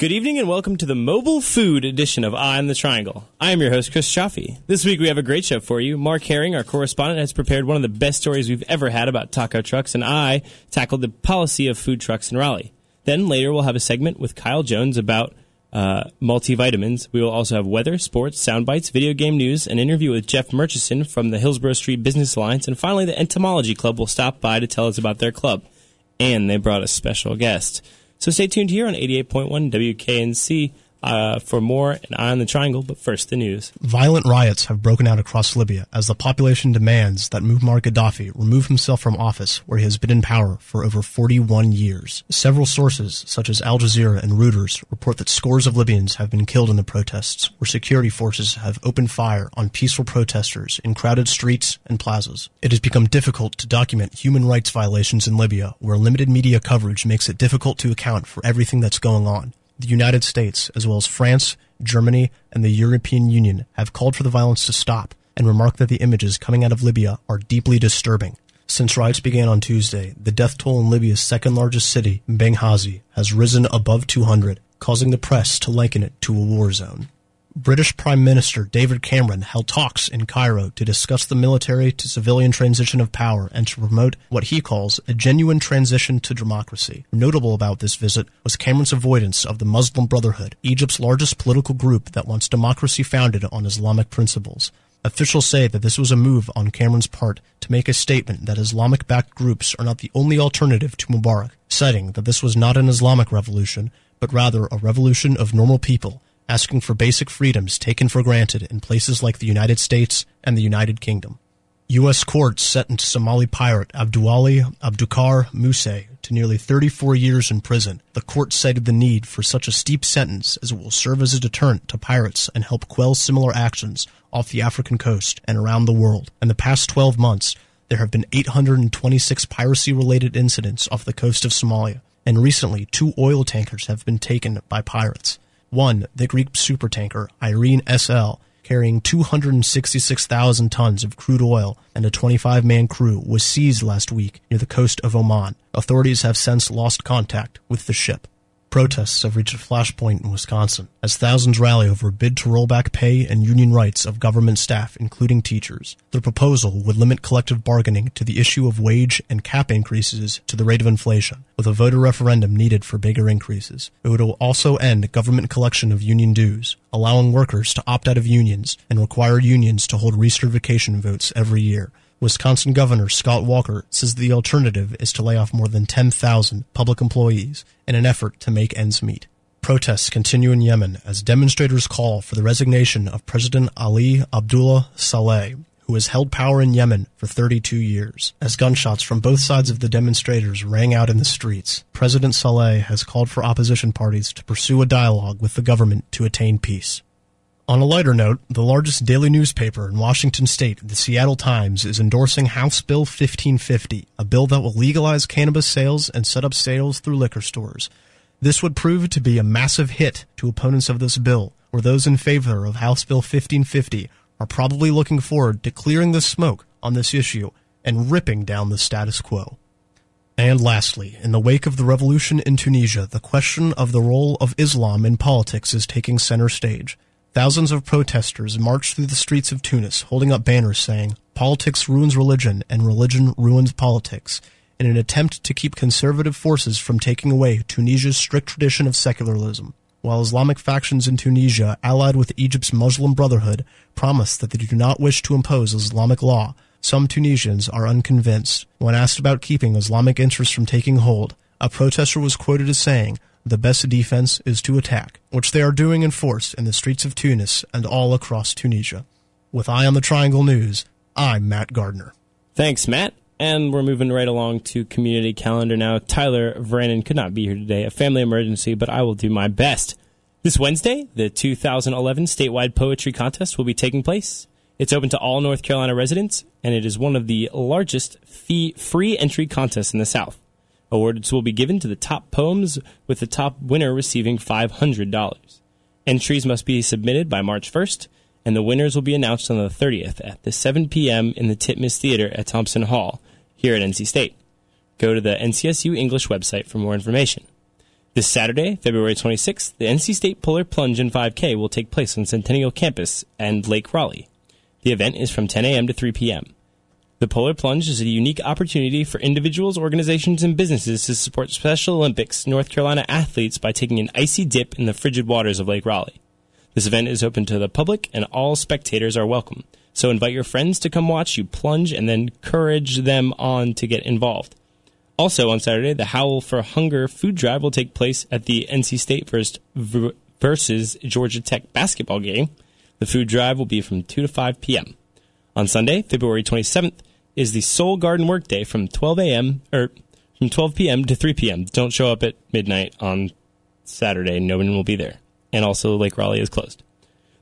Good evening and welcome to the mobile food edition of Eye on the Triangle. I am your host, Chris Chaffee. This week we have a great show for you. Mark Herring, our correspondent, has prepared one of the best stories we've ever had about taco trucks, and I tackled the policy of food trucks in Raleigh. Then later we'll have a segment with Kyle Jones about uh, multivitamins. We will also have weather, sports, sound bites, video game news, an interview with Jeff Murchison from the Hillsborough Street Business Alliance, and finally the Entomology Club will stop by to tell us about their club. And they brought a special guest. So stay tuned here on 88.1 WKNC uh, for more and on the Triangle, but first the news. Violent riots have broken out across Libya as the population demands that Muammar Gaddafi remove himself from office where he has been in power for over 41 years. Several sources, such as Al Jazeera and Reuters, report that scores of Libyans have been killed in the protests, where security forces have opened fire on peaceful protesters in crowded streets and plazas. It has become difficult to document human rights violations in Libya, where limited media coverage makes it difficult to account for everything that's going on the United States, as well as France, Germany, and the European Union, have called for the violence to stop and remarked that the images coming out of Libya are deeply disturbing. Since riots began on Tuesday, the death toll in Libya's second largest city, Benghazi, has risen above 200, causing the press to liken it to a war zone. British Prime Minister David Cameron held talks in Cairo to discuss the military to civilian transition of power and to promote what he calls a genuine transition to democracy. Notable about this visit was Cameron's avoidance of the Muslim Brotherhood, Egypt's largest political group that wants democracy founded on Islamic principles. Officials say that this was a move on Cameron's part to make a statement that Islamic backed groups are not the only alternative to Mubarak, citing that this was not an Islamic revolution, but rather a revolution of normal people asking for basic freedoms taken for granted in places like the United States and the United Kingdom. U.S. courts sentenced Somali pirate Abduwali Abdukar Muse to nearly 34 years in prison. The court cited the need for such a steep sentence as it will serve as a deterrent to pirates and help quell similar actions off the African coast and around the world. In the past 12 months, there have been 826 piracy related incidents off the coast of Somalia, and recently two oil tankers have been taken by pirates. One, the Greek supertanker Irene SL, carrying 266,000 tons of crude oil and a 25 man crew, was seized last week near the coast of Oman. Authorities have since lost contact with the ship. Protests have reached a flashpoint in Wisconsin as thousands rally over a bid to roll back pay and union rights of government staff, including teachers. The proposal would limit collective bargaining to the issue of wage and cap increases to the rate of inflation, with a voter referendum needed for bigger increases. It would also end government collection of union dues, allowing workers to opt out of unions and require unions to hold recertification votes every year. Wisconsin Governor Scott Walker says the alternative is to lay off more than 10,000 public employees in an effort to make ends meet. Protests continue in Yemen as demonstrators call for the resignation of President Ali Abdullah Saleh, who has held power in Yemen for 32 years. As gunshots from both sides of the demonstrators rang out in the streets, President Saleh has called for opposition parties to pursue a dialogue with the government to attain peace. On a lighter note, the largest daily newspaper in Washington state, the Seattle Times, is endorsing House Bill 1550, a bill that will legalize cannabis sales and set up sales through liquor stores. This would prove to be a massive hit to opponents of this bill, or those in favor of House Bill 1550 are probably looking forward to clearing the smoke on this issue and ripping down the status quo. And lastly, in the wake of the revolution in Tunisia, the question of the role of Islam in politics is taking center stage. Thousands of protesters marched through the streets of Tunis holding up banners saying, Politics ruins religion and religion ruins politics, in an attempt to keep conservative forces from taking away Tunisia's strict tradition of secularism. While Islamic factions in Tunisia, allied with Egypt's Muslim Brotherhood, promise that they do not wish to impose Islamic law, some Tunisians are unconvinced. When asked about keeping Islamic interests from taking hold, a protester was quoted as saying, the best defense is to attack, which they are doing in force in the streets of Tunis and all across Tunisia. With Eye on the Triangle News, I'm Matt Gardner. Thanks, Matt. And we're moving right along to community calendar now. Tyler Vranin could not be here today, a family emergency, but I will do my best. This Wednesday, the 2011 statewide poetry contest will be taking place. It's open to all North Carolina residents, and it is one of the largest fee free entry contests in the South. Awards will be given to the top poems, with the top winner receiving $500. Entries must be submitted by March 1st, and the winners will be announced on the 30th at the 7 p.m. in the Titmus Theater at Thompson Hall, here at NC State. Go to the NCSU English website for more information. This Saturday, February 26th, the NC State Polar Plunge and 5K will take place on Centennial Campus and Lake Raleigh. The event is from 10 a.m. to 3 p.m. The Polar Plunge is a unique opportunity for individuals, organizations, and businesses to support Special Olympics North Carolina athletes by taking an icy dip in the frigid waters of Lake Raleigh. This event is open to the public and all spectators are welcome. So invite your friends to come watch you plunge and then encourage them on to get involved. Also on Saturday, the Howl for Hunger food drive will take place at the NC State versus, versus Georgia Tech basketball game. The food drive will be from 2 to 5 p.m. On Sunday, February 27th, is the Soul Garden Workday from 12 a.m. or from 12 p.m. to 3 p.m. Don't show up at midnight on Saturday. No one will be there. And also, Lake Raleigh is closed.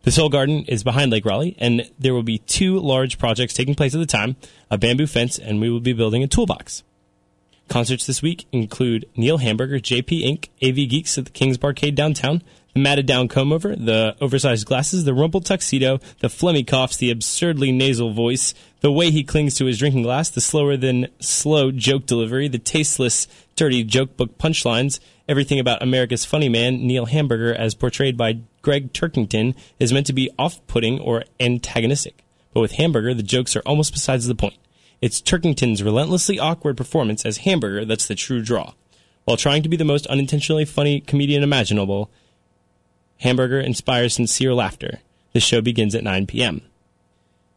The Soul Garden is behind Lake Raleigh, and there will be two large projects taking place at the time a bamboo fence, and we will be building a toolbox. Concerts this week include Neil Hamburger, JP Inc., AV Geeks at the King's Barcade downtown, Matted Down Comb Over, the Oversized Glasses, the Rumpled Tuxedo, the phlegmy Coughs, the absurdly nasal voice, the way he clings to his drinking glass, the slower than slow joke delivery, the tasteless, dirty joke book punchlines, everything about America's funny man, Neil Hamburger, as portrayed by Gregg Turkington, is meant to be off putting or antagonistic. But with Hamburger, the jokes are almost besides the point. It's Turkington's relentlessly awkward performance as Hamburger that's the true draw. While trying to be the most unintentionally funny comedian imaginable, Hamburger inspires sincere laughter. The show begins at 9 p.m.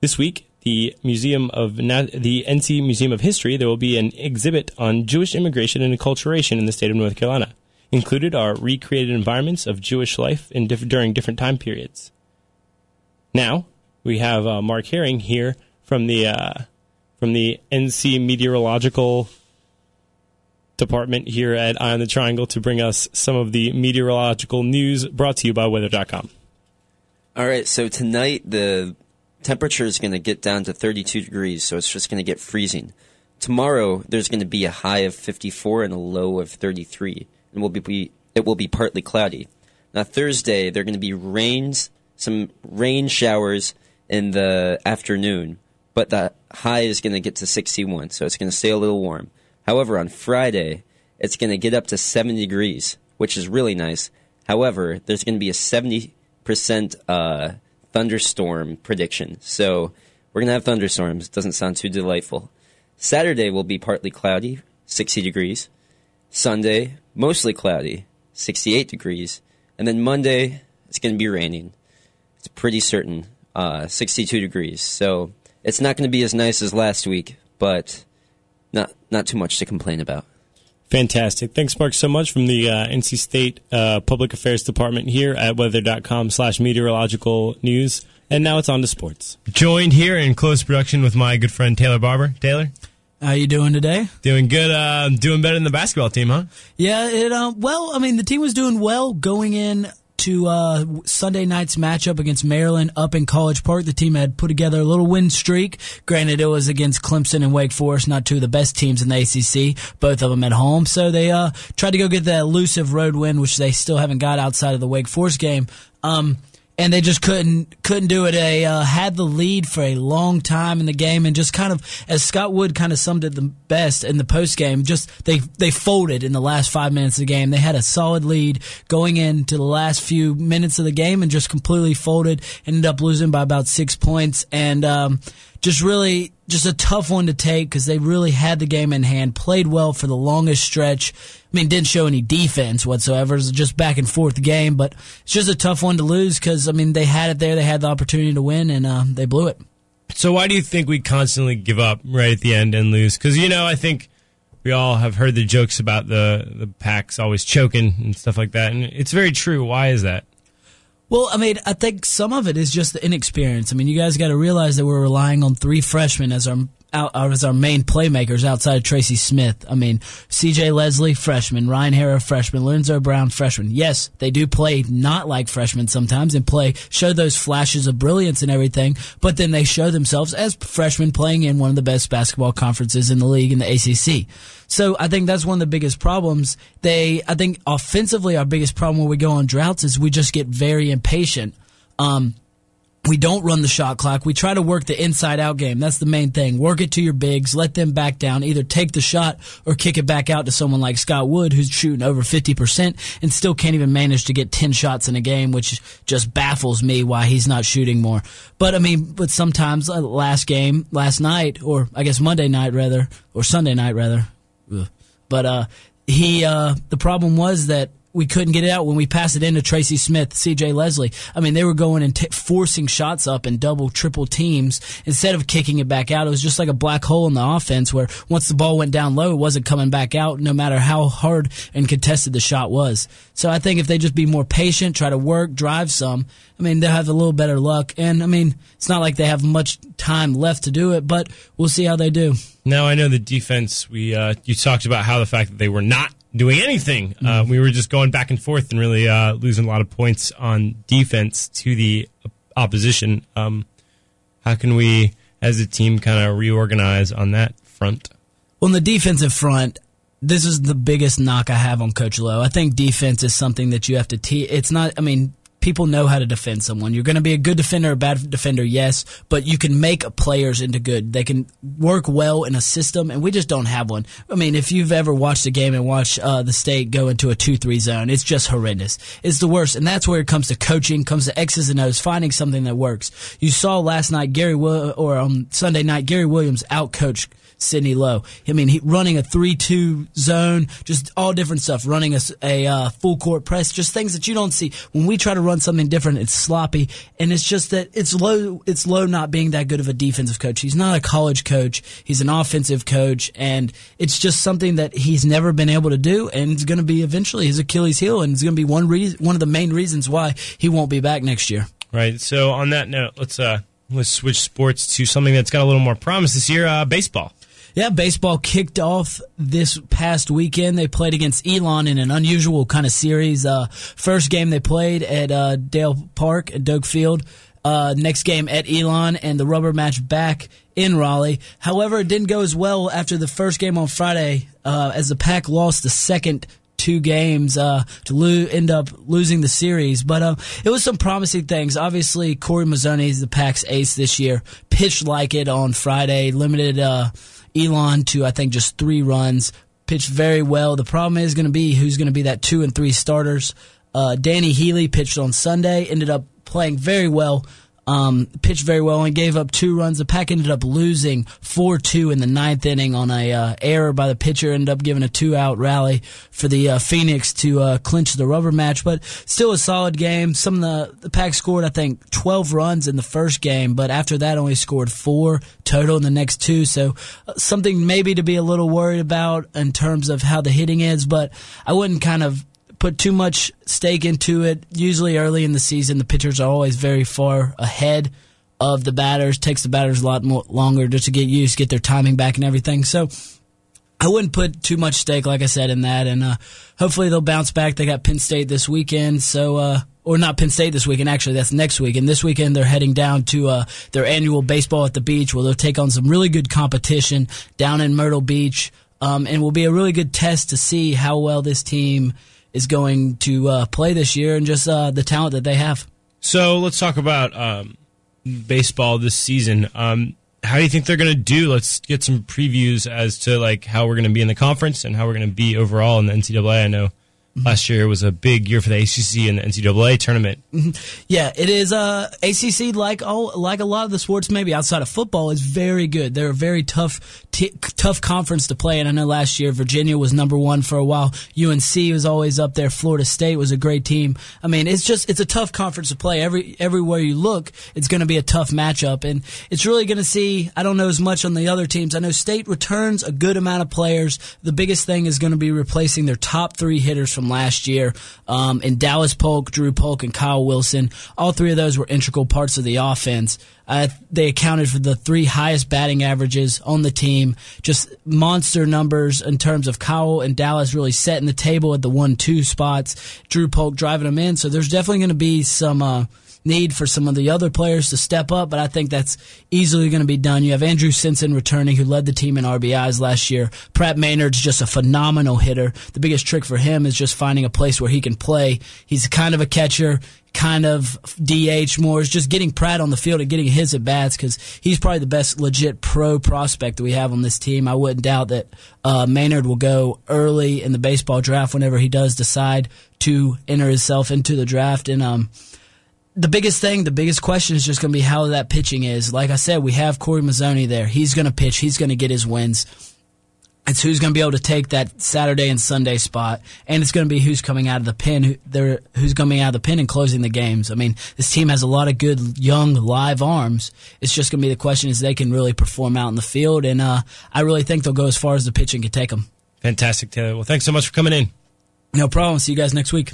This week, the Museum of Na- the NC Museum of History, there will be an exhibit on Jewish immigration and acculturation in the state of North Carolina. Included are recreated environments of Jewish life diff- during different time periods. Now we have uh, Mark Herring here from the uh, from the NC Meteorological Department here at Eye on the Triangle to bring us some of the meteorological news brought to you by Weather.com. All right, so tonight the temperature is going to get down to 32 degrees, so it's just going to get freezing. Tomorrow there's going to be a high of 54 and a low of 33, and will be it will be partly cloudy. Now Thursday there are going to be rains, some rain showers in the afternoon, but the high is going to get to 61, so it's going to stay a little warm. However, on Friday it's going to get up to 70 degrees, which is really nice. However, there's going to be a 70 percent uh, thunderstorm prediction. So we're going to have thunderstorms. Doesn't sound too delightful. Saturday will be partly cloudy, 60 degrees. Sunday, mostly cloudy, 68 degrees. And then Monday, it's going to be raining. It's pretty certain, uh, 62 degrees. So it's not going to be as nice as last week, but not, not too much to complain about. Fantastic. Thanks, Mark, so much from the uh, NC State uh, Public Affairs Department here at weather.com slash meteorological news. And now it's on to sports. Joined here in close production with my good friend Taylor Barber. Taylor? How you doing today? Doing good. Uh, doing better than the basketball team, huh? Yeah. It. Uh, well, I mean, the team was doing well going in to uh, Sunday night's matchup against Maryland up in College Park. The team had put together a little win streak. Granted, it was against Clemson and Wake Forest, not two of the best teams in the ACC, both of them at home. So they uh, tried to go get that elusive road win, which they still haven't got outside of the Wake Forest game. Um, and they just couldn't couldn't do it. They uh, had the lead for a long time in the game, and just kind of as Scott Wood kind of summed it the best in the post game, just they they folded in the last five minutes of the game. They had a solid lead going into the last few minutes of the game, and just completely folded. Ended up losing by about six points, and um, just really just a tough one to take because they really had the game in hand, played well for the longest stretch. I mean, didn't show any defense whatsoever. It was just back and forth game, but it's just a tough one to lose because I mean they had it there, they had the opportunity to win, and uh, they blew it. So why do you think we constantly give up right at the end and lose? Because you know, I think we all have heard the jokes about the the packs always choking and stuff like that, and it's very true. Why is that? Well, I mean, I think some of it is just the inexperience. I mean, you guys got to realize that we're relying on three freshmen as our out, as our main playmakers outside of Tracy Smith. I mean, C.J. Leslie, freshman, Ryan Harrow, freshman, Lorenzo Brown, freshman. Yes, they do play not like freshmen sometimes and play show those flashes of brilliance and everything, but then they show themselves as freshmen playing in one of the best basketball conferences in the league in the ACC. So I think that's one of the biggest problems. They, I think offensively, our biggest problem when we go on droughts is we just get very impatient. Um, we don't run the shot clock. We try to work the inside out game. That's the main thing. Work it to your bigs. Let them back down. Either take the shot or kick it back out to someone like Scott Wood, who's shooting over 50% and still can't even manage to get 10 shots in a game, which just baffles me why he's not shooting more. But I mean, but sometimes uh, last game, last night, or I guess Monday night rather, or Sunday night rather. But, uh, he, uh, the problem was that we couldn't get it out when we passed it into Tracy Smith, CJ Leslie. I mean, they were going and t- forcing shots up and double, triple teams instead of kicking it back out. It was just like a black hole in the offense where once the ball went down low, it wasn't coming back out no matter how hard and contested the shot was. So I think if they just be more patient, try to work, drive some, I mean, they'll have a little better luck. And I mean, it's not like they have much time left to do it, but we'll see how they do. Now I know the defense. We uh, you talked about how the fact that they were not doing anything. Uh, Mm-hmm. we were just going back and forth and really uh, losing a lot of points on defense to the opposition. Um, how can we, as a team, kind of reorganize on that front? Well, On the defensive front, this is the biggest knock I have on Coach Lowe. I think defense is something that you have to teach. It's not, I mean, people know how to defend someone. You're going to be a good defender, a bad defender, yes, but you can make players into good. They can work well in a system, and we just don't have one. I mean, if you've ever watched a game and watched uh, the state go into a 2-3 zone, it's just horrendous. It's the worst, and that's where it comes to coaching, comes to X's and O's, finding something that works. You saw last night, Gary, Will- or um, Sunday night, Gary Williams outcoached Sidney Lowe. I mean, he running a three-two zone, just all different stuff. Running a uh, full court press, just things that you don't see when we try to run something different. It's sloppy, and it's just that it's Lowe. It's Lowe not being that good of a defensive coach. He's not a college coach. He's an offensive coach, and it's just something that he's never been able to do, and it's going to be eventually his Achilles heel, and it's going to be one reason, one of the main reasons why he won't be back next year. Right. So on that note, let's uh, let's switch sports to something that's got a little more promise this year. Uh, baseball. Yeah, baseball kicked off this past weekend. They played against Elon in an unusual kind of series. Uh, first game they played at uh, Dail Park at Doak Field. Uh, next game at Elon and the rubber match back in Raleigh. However, it didn't go as well after the first game on Friday uh, as the Pack lost the second two games uh, to lo- end up losing the series. But uh, it was some promising things. Obviously, Corey Mazzoni is the Pack's ace this year. Pitched like it on Friday. Limited uh, Elon to I think just three runs. Pitched very well. The problem is going to be who's going to be that two and three starters. Uh, Danny Healey pitched on Sunday. Ended up playing very well. Um, pitched very well and gave up two runs. The Pack ended up losing four two in the ninth inning on a uh, error by the pitcher. Ended up giving a two out rally for the uh, Phoenix to uh, clinch the rubber match, but still a solid game. Some of the the Pack scored I think twelve runs in the first game, but after that only scored four total in the next two. So uh, something maybe to be a little worried about in terms of how the hitting is, but I wouldn't kind of put too much stake into it. Usually early in the season, the pitchers are always very far ahead of the batters. Takes the batters a lot more longer just to get used, get their timing back and everything. So I wouldn't put too much stake, like I said, in that. And uh, hopefully they'll bounce back. They got Penn State this weekend, so uh, or not Penn State this weekend. Actually, that's next week. And this weekend they're heading down to uh, their annual baseball at the beach, where they'll take on some really good competition down in Myrtle Beach, um, and will be a really good test to see how well this team is going to uh, play this year and just uh, the talent that they have. So let's talk about um, baseball this season. Um, how do you think they're going to do? Let's get some previews as to like how we're going to be in the conference and how we're going to be overall in the NCAA. I know last year was a big year for the ACC and the NCAA tournament. Yeah, it is. Uh, ACC, like all, like a lot of the sports, maybe outside of football, is very good. They're a very tough, t- tough conference to play. And I know last year Virginia was number one for a while. UNC was always up there. Florida State was a great team. I mean, it's just it's a tough conference to play. Every everywhere you look, it's going to be a tough matchup, and it's really going to see. I don't know as much on the other teams. I know State returns a good amount of players. The biggest thing is going to be replacing their top three hitters from last year um, in Dallas Poulk, Drew Poulk, and Kyle Wilson. All three of those were integral parts of the offense. Uh, they accounted for the three highest batting averages on the team. Just monster numbers in terms of Kyle and Dallas really setting the table at the one-two spots. Drew Poulk driving them in. So there's definitely going to be some. Uh, need for some of the other players to step up, but I think that's easily going to be done. You have Andrew Simpson returning, who led the team in RBIs last year. Pratt Maynard's just a phenomenal hitter. The biggest trick for him is just finding a place where he can play. He's kind of a catcher, kind of DH more is just getting Pratt on the field and getting his at bats because he's probably the best legit pro prospect that we have on this team. I wouldn't doubt that uh, Maynard will go early in the baseball draft whenever he does decide to enter himself into the draft. And um, the biggest thing, the biggest question is just going to be how that pitching is. Like I said, we have Corey Mazzoni there. He's going to pitch. He's going to get his wins. It's who's going to be able to take that Saturday and Sunday spot, and it's going to be who's coming out of the pin, who, they're, who's coming out of the pin and closing the games. I mean, this team has a lot of good young live arms. It's just going to be the question is they can really perform out in the field, and uh, I really think they'll go as far as the pitching can take them. Fantastic, Taylor. Well, thanks so much for coming in. No problem. See you guys next week.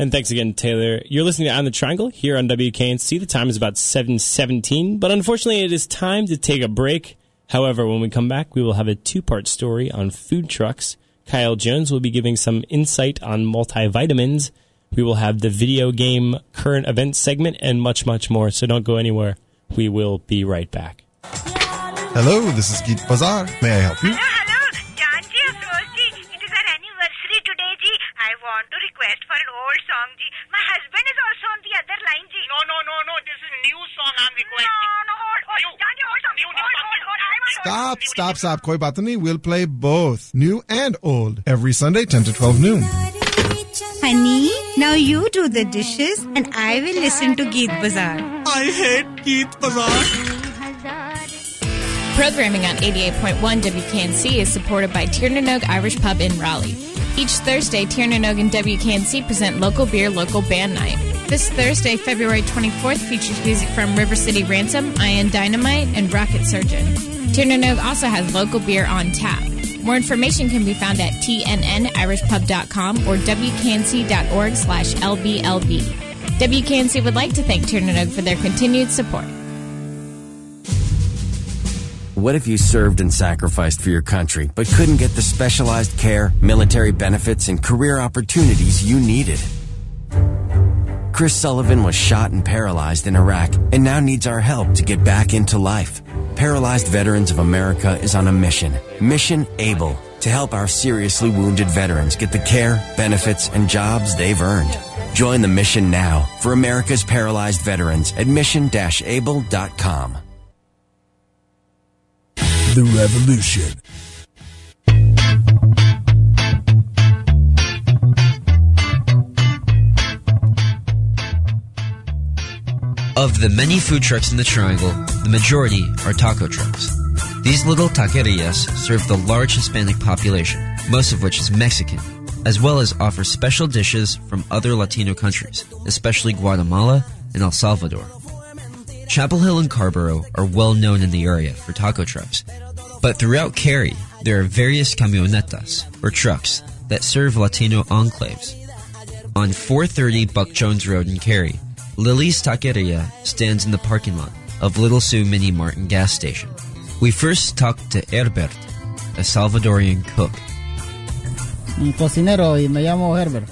And thanks again, Taylor. You're listening to On the Triangle here on WKNC. The time is about 7:17, but unfortunately, it is time to take a break. However, when we come back, we will have a two-part story on food trucks. Kyle Jones will be giving some insight on multivitamins. We will have the video game current event segment and much, much more. So don't go anywhere. We will be right back. Hello, this is Geet Bazaar. May I help you? Want to request for an old song ji. My husband is also on the other line ji. No, no, no, no. This is new song I'm requesting. no, hold, hold. New- Janji, hold on. new- new hold, song. hold, hold. I want Stop, stop, stop. Koi baat nahi. We'll play both, new and old, every Sunday, 10 to 12 noon. Honey, now you do the dishes and I will listen to Geet Bazaar. I hate Geet Bazaar. Programming on 88.1 WKNC is supported by Tir na nOg Irish Pub in Raleigh. Each Thursday, Tir na nOg and WKNC present Local Beer Local Band Night. This Thursday, February 24th, features music from River City Ransom, Iron Dynamite, and Rocket Surgeon. Tir na nOg also has local beer on tap. More information can be found at tnnirishpub.com or wknc.org slash lblb. WKNC would like to thank Tir na nOg for their continued support. What if you served and sacrificed for your country, but couldn't get the specialized care, military benefits, and career opportunities you needed? Chris Sullivan was shot and paralyzed in Iraq and now needs our help to get back into life. Paralyzed Veterans of America is on a mission, Mission Able, to help our seriously wounded veterans get the care, benefits, and jobs they've earned. Join the mission now for America's paralyzed veterans at mission-able.com. The Revolution. Of the many food trucks in the Triangle, the majority are taco trucks. These little taquerias serve the large Hispanic population, most of which is Mexican, as well as offer special dishes from other Latino countries, especially Guatemala and El Salvador. Chapel Hill and Carrboro are well known in the area for taco trucks, but throughout Cary, there are various camionetas, or trucks, that serve Latino enclaves. On 430 Buck Jones Road in Cary, Lily's Taqueria stands in the parking lot of Little Sioux Mini Mart and gas station. We first talked to Herbert, a Salvadorian cook. cocinero y me llamo Herbert.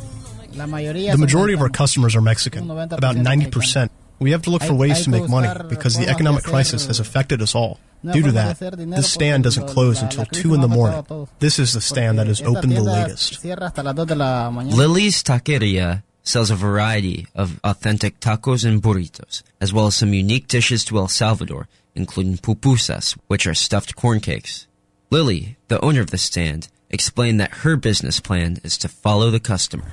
The majority of our customers are Mexican, about 90%. We have to look for ways to make money because the economic crisis has affected us all. Due to that, this stand doesn't close until 2 in the morning. This is the stand that is Esta open the latest. Cierra hasta las 2 de la mañana. Lily's Taqueria sells a variety of authentic tacos and burritos, as well as some unique dishes to El Salvador, including pupusas, which are stuffed corn cakes. Lily, the owner of the stand, explained that her business plan is to follow the customer.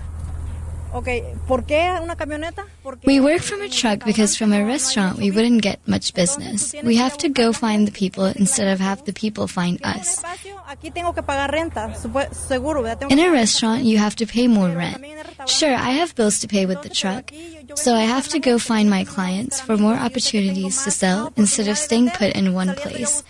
We work from a truck because from a restaurant we wouldn't get much business. We have to go find the people instead of have the people find us. aquí tengo que pagar renta, supo- seguro, ¿verdad? Tengo In a restaurant, you have to pay more rent. Sure, I have bills to pay with the truck, so I have to go find my clients for more opportunities to sell instead of staying put in one place.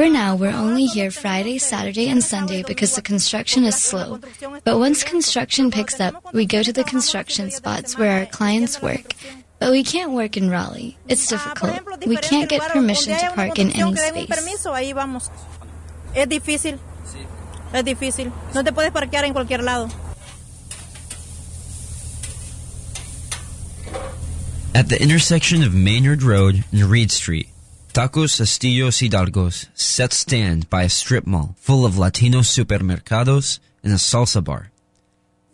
For now, we're only here Friday, Saturday, and Sunday because the construction is slow. But once construction picks up, we go to the construction spots where our clients work. But we can't work in Raleigh. It's ah, difficult. We can't get permission to park in any que den un space. permiso, ahí vamos. Es difícil. Es difícil. No te puedes parquear en cualquier lado. At the intersection of Maynard Road and Reed Street, Tacos Estillos Hidalgos set stand by a strip mall full of Latino supermercados and a salsa bar.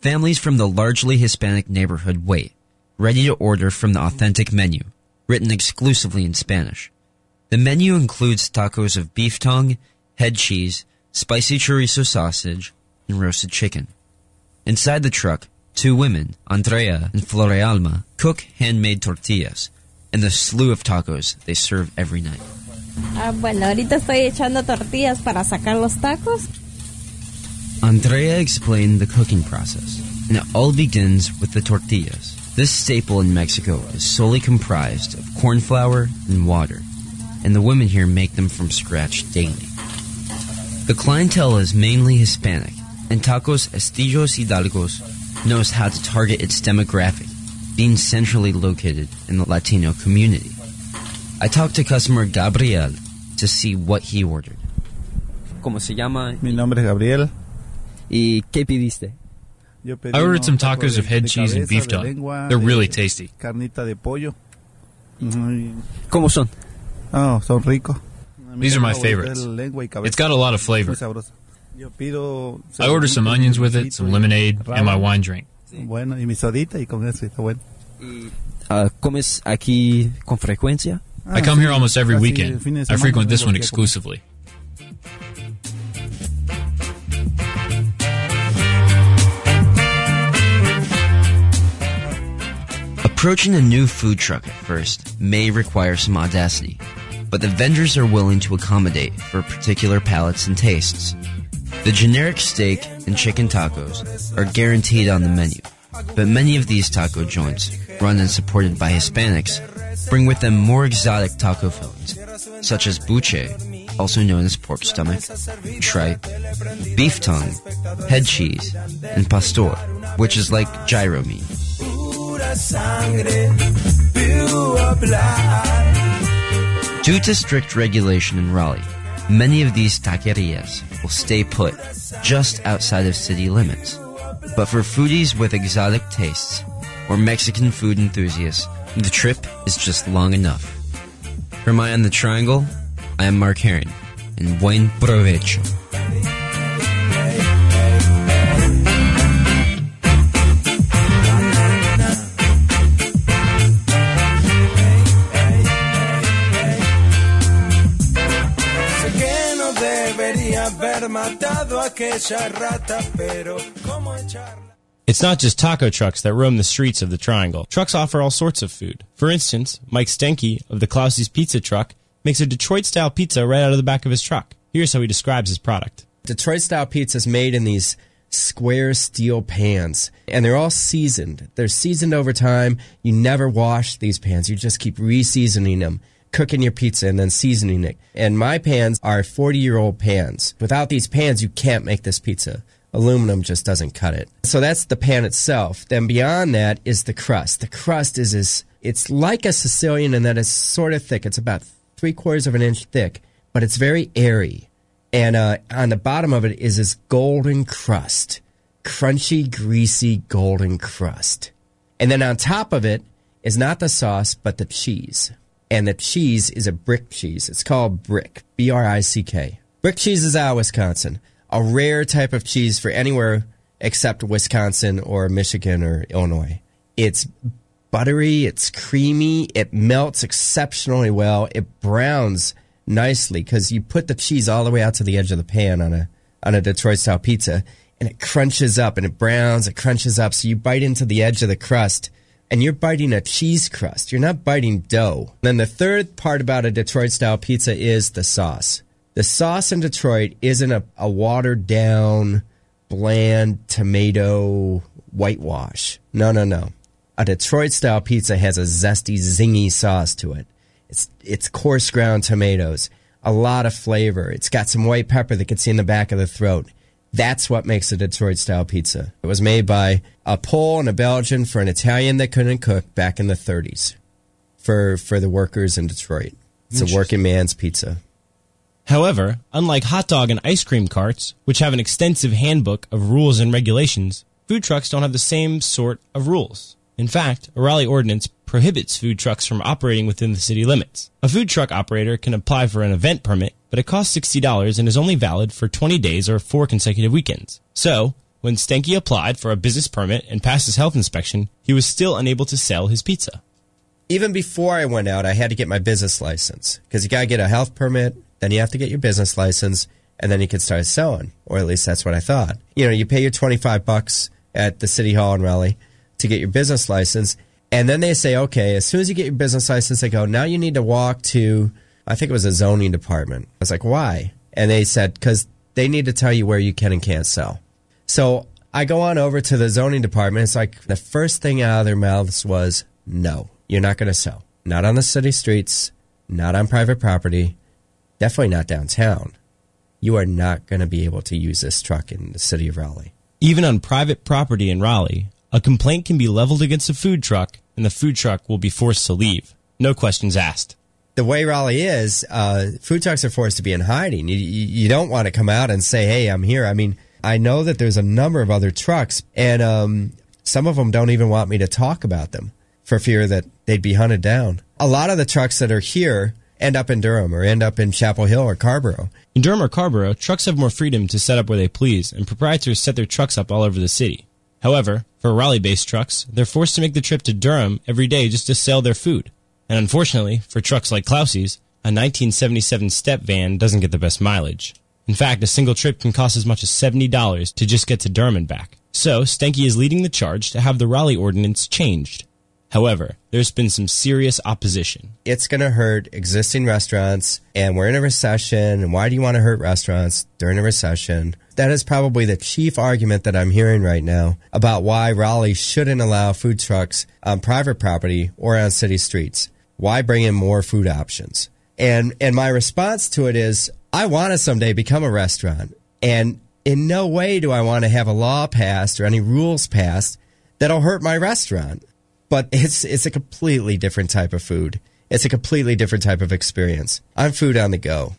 Families from the largely Hispanic neighborhood wait, ready to order from the authentic menu, written exclusively in Spanish. The menu includes tacos of beef tongue, head cheese, spicy chorizo sausage, and roasted chicken. Inside the truck, two women, Andrea and Florealma, cook handmade tortillas and the slew of tacos they serve every night. Ah, bueno, ahorita estoy echando tortillas para sacar los tacos. Andrea explained the cooking process, and it all begins with the tortillas. This staple in Mexico is solely comprised of corn flour and water, and the women here make them from scratch daily. The clientele is mainly Hispanic, and Tacos Estillos Hidalgos knows how to target its demographic, being centrally located in the Latino community. I talked to customer Gabriel to see what he ordered. ¿Cómo se llama? Mi nombre es Gabriel. ¿Y qué pediste? I ordered some tacos of head cheese and beef tongue. They're really tasty. Carnita de pollo. ¿Cómo son? Oh, son ricos. These are my favorites. It's got a lot of flavor. I ordered some onions with it, some lemonade, and my wine drink. Bueno, y mi sodita y con eso está bueno. Uh, ¿Comes aquí con frecuencia? I come here almost every weekend. I frequent this one exclusively. Approaching a new food truck at first may require some audacity, but the vendors are willing to accommodate for particular palates and tastes. The generic steak and chicken tacos are guaranteed on the menu, but many of these taco joints, run and supported by Hispanics, bring with them more exotic taco fillings, such as buche, also known as pork stomach, tripe, beef tongue, head cheese, and pastor, which is like gyro meat. Due to strict regulation in Raleigh, many of these taquerias will stay put just outside of city limits. But for foodies with exotic tastes or Mexican food enthusiasts, the trip is just long enough. From Eye on the Triangle, I am Mark Herring, and buen provecho. Haber matado a aquella rata, pero ¿cómo echarla? It's not just taco trucks that roam the streets of the Triangle. Trucks offer all sorts of food. For instance, Mike Stenke of the Klausie's Pizza Truck makes a Detroit style pizza right out of the back of his truck. Here's how he describes his product. Detroit style pizza is made in these square steel pans, and they're all seasoned. They're seasoned over time. You never wash these pans, you just keep re seasoning them. Cooking your pizza and then seasoning it. And my pans are 40 year old pans. Without these pans, you can't make this pizza aluminum just doesn't cut it. So that's the pan itself. Then beyond that is the crust. The crust is is it's like a Sicilian in that it's sort of thick. It's about three quarters of an inch thick, but it's very airy. And uh, on the bottom of it is this golden crust, crunchy, greasy golden crust. And then on top of it is not the sauce, but the cheese. And the cheese is a brick cheese. It's called brick, B R I C K. Brick cheese is out of Wisconsin a rare type of cheese for anywhere except Wisconsin or Michigan or Illinois. It's buttery, it's creamy, it melts exceptionally well, it browns nicely because you put the cheese all the way out to the edge of the pan on a on a Detroit style pizza and it crunches up and it browns, it crunches up so you bite into the edge of the crust and you're biting a cheese crust. You're not biting dough. Then the third part about a Detroit style pizza is the sauce. The sauce in Detroit isn't a, a watered down, bland tomato whitewash. No, no, no. A Detroit style pizza has a zesty, zingy sauce to it. It's, it's coarse ground tomatoes, a lot of flavor. It's got some white pepper that gets you in the back of the throat. That's what makes a Detroit style pizza. It was made by a Pole and a Belgian for an Italian that couldn't cook back in the 30s for, for the workers in Detroit. It's a working man's pizza. However, unlike hot dog and ice cream carts, which have an extensive handbook of rules and regulations, food trucks don't have the same sort of rules. In fact, a Raleigh ordinance prohibits food trucks from operating within the city limits. A food truck operator can apply for an event permit, but it costs $60 and is only valid for 20 days or four consecutive weekends. So, when Stenke applied for a business permit and passed his health inspection, he was still unable to sell his pizza. Even before I went out, I had to get my business license because you got to get a health permit, then you have to get your business license, and then you can start selling. Or at least that's what I thought. You know, you pay your 25 bucks at the city hall in Raleigh to get your business license. And then they say, okay, as soon as you get your business license, they go, now you need to walk to, I think it was a zoning department. I was like, why? And they said, because they need to tell you where you can and can't sell. So I go on over to the zoning department. It's like the first thing out of their mouths was, no, you're not going to sell. Not on the city streets, not on private property, definitely not downtown. You are not going to be able to use this truck in the city of Raleigh. Even on private property in Raleigh, a complaint can be leveled against a food truck and the food truck will be forced to leave. No questions asked. The way Raleigh is, uh, food trucks are forced to be in hiding. You, you don't want to come out and say, hey, I'm here. I mean, I know that there's a number of other trucks, and um, some of them don't even want me to talk about them for fear that they'd be hunted down. A lot of the trucks that are here end up in Durham or end up in Chapel Hill or Carrboro. In Durham or Carrboro, trucks have more freedom to set up where they please, and proprietors set their trucks up all over the city. However, for Raleigh based trucks, they're forced to make the trip to Durham every day just to sell their food. And unfortunately, for trucks like Klausie's, a 1977 step van doesn't get the best mileage. In fact, a single trip can cost as much as $70 to just get to Durham and back. So, Stenke is leading the charge to have the Raleigh ordinance changed. However, there's been some serious opposition. It's going to hurt existing restaurants, and we're in a recession. And why do you want to hurt restaurants during a recession? That is probably the chief argument that I'm hearing right now about why Raleigh shouldn't allow food trucks on private property or on city streets. Why bring in more food options? And and my response to it is, I want to someday become a restaurant, and in no way do I want to have a law passed or any rules passed that'll hurt my restaurant but it's it's a completely different type of food. It's a completely different type of experience. I'm food on the go.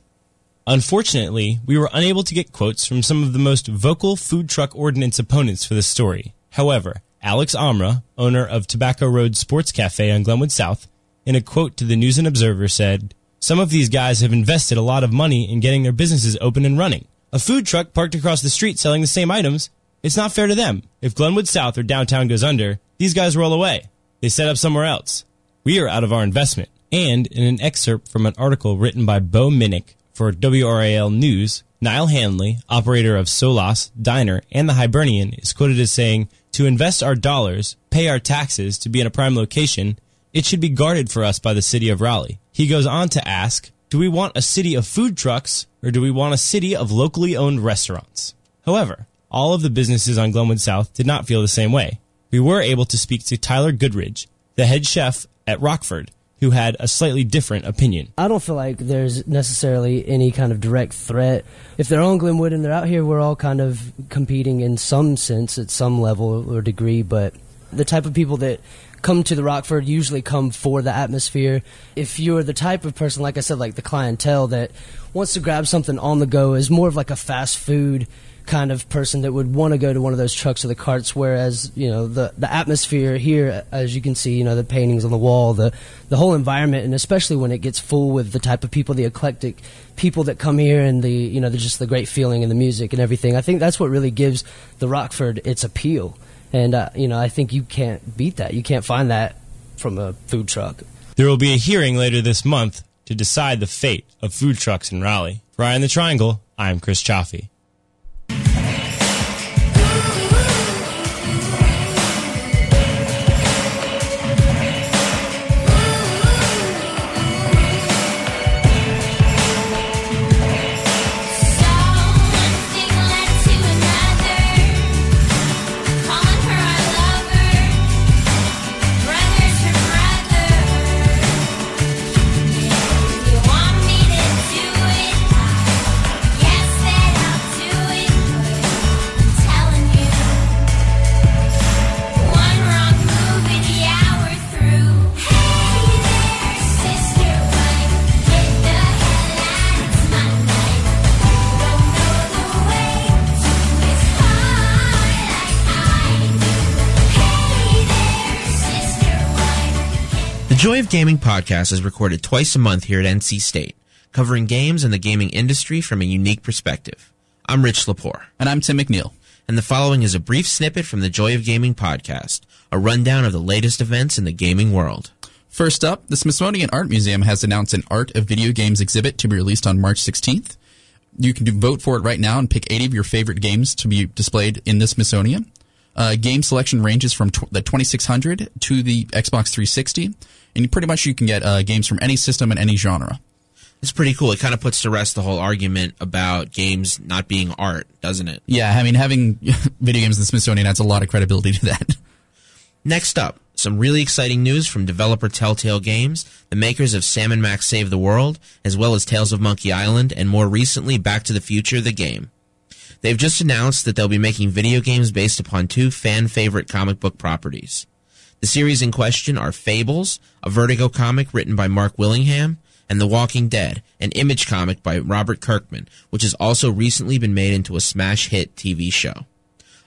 Unfortunately, we were unable to get quotes from some of the most vocal food truck ordinance opponents for this story. However, Alex Amra, owner of Tobacco Road Sports Cafe on Glenwood South, in a quote to the News and Observer said, Some of these guys have invested a lot of money in getting their businesses open and running. A food truck parked across the street selling the same items, it's not fair to them. If Glenwood South or downtown goes under, these guys roll away. They set up somewhere else. We are out of our investment. And in an excerpt from an article written by Beau Minnick for WRAL News, Niall Hanley, operator of Solas, Diner, and the Hibernian, is quoted as saying, To invest our dollars, pay our taxes to be in a prime location, it should be guarded for us by the city of Raleigh. He goes on to ask, Do we want a city of food trucks, or do we want a city of locally owned restaurants? However, all of the businesses on Glenwood South did not feel the same way we were able to speak to Tyler Goodridge, the head chef at Rockford, who had a slightly different opinion. I don't feel like there's necessarily any kind of direct threat. If they're on Glenwood and they're out here, we're all kind of competing in some sense at some level or degree, but the type of people that come to the Rockford usually come for the atmosphere. If you're the type of person, like I said, like the clientele that wants to grab something on the go, is more of like a fast food kind of person that would want to go to one of those trucks or the carts. Whereas you know the the atmosphere here, as you can see, you know the paintings on the wall, the the whole environment, and especially when it gets full with the type of people, the eclectic people that come here, and the you know the, just the great feeling and the music and everything. I think that's what really gives the Rockford its appeal. And uh, you know I think you can't beat that. You can't find that from a food truck. There will be a hearing later this month to decide the fate of food trucks in Raleigh. For the Triangle, I'm Chris Chaffee. Gaming podcast is recorded twice a month here at NC State, covering games and the gaming industry from a unique perspective. I'm Rich Lepore. And I'm Tim McNeil. And the following is a brief snippet from the Joy of Gaming podcast, a rundown of the latest events in the gaming world. First up, the Smithsonian Art Museum has announced an Art of Video Games exhibit to be released on March 16th. You can do, vote for it right now and pick 80 of your favorite games to be displayed in the Smithsonian. Uh, game selection ranges from tw- the 2600 to the Xbox 360, and pretty much you can get uh, games from any system and any genre. It's pretty cool. It kind of puts to rest the whole argument about games not being art, doesn't it? Yeah, I mean, having video games in the Smithsonian adds a lot of credibility to that. Next up, some really exciting news from developer Telltale Games, the makers of Sam & Max Save the World, as well as Tales of Monkey Island, and more recently, Back to the Future, the game. They've just announced that they'll be making video games based upon two fan favorite comic book properties. The series in question are Fables, a Vertigo comic written by Mark Willingham, and The Walking Dead, an image comic by Robert Kirkman, which has also recently been made into a smash hit TV show.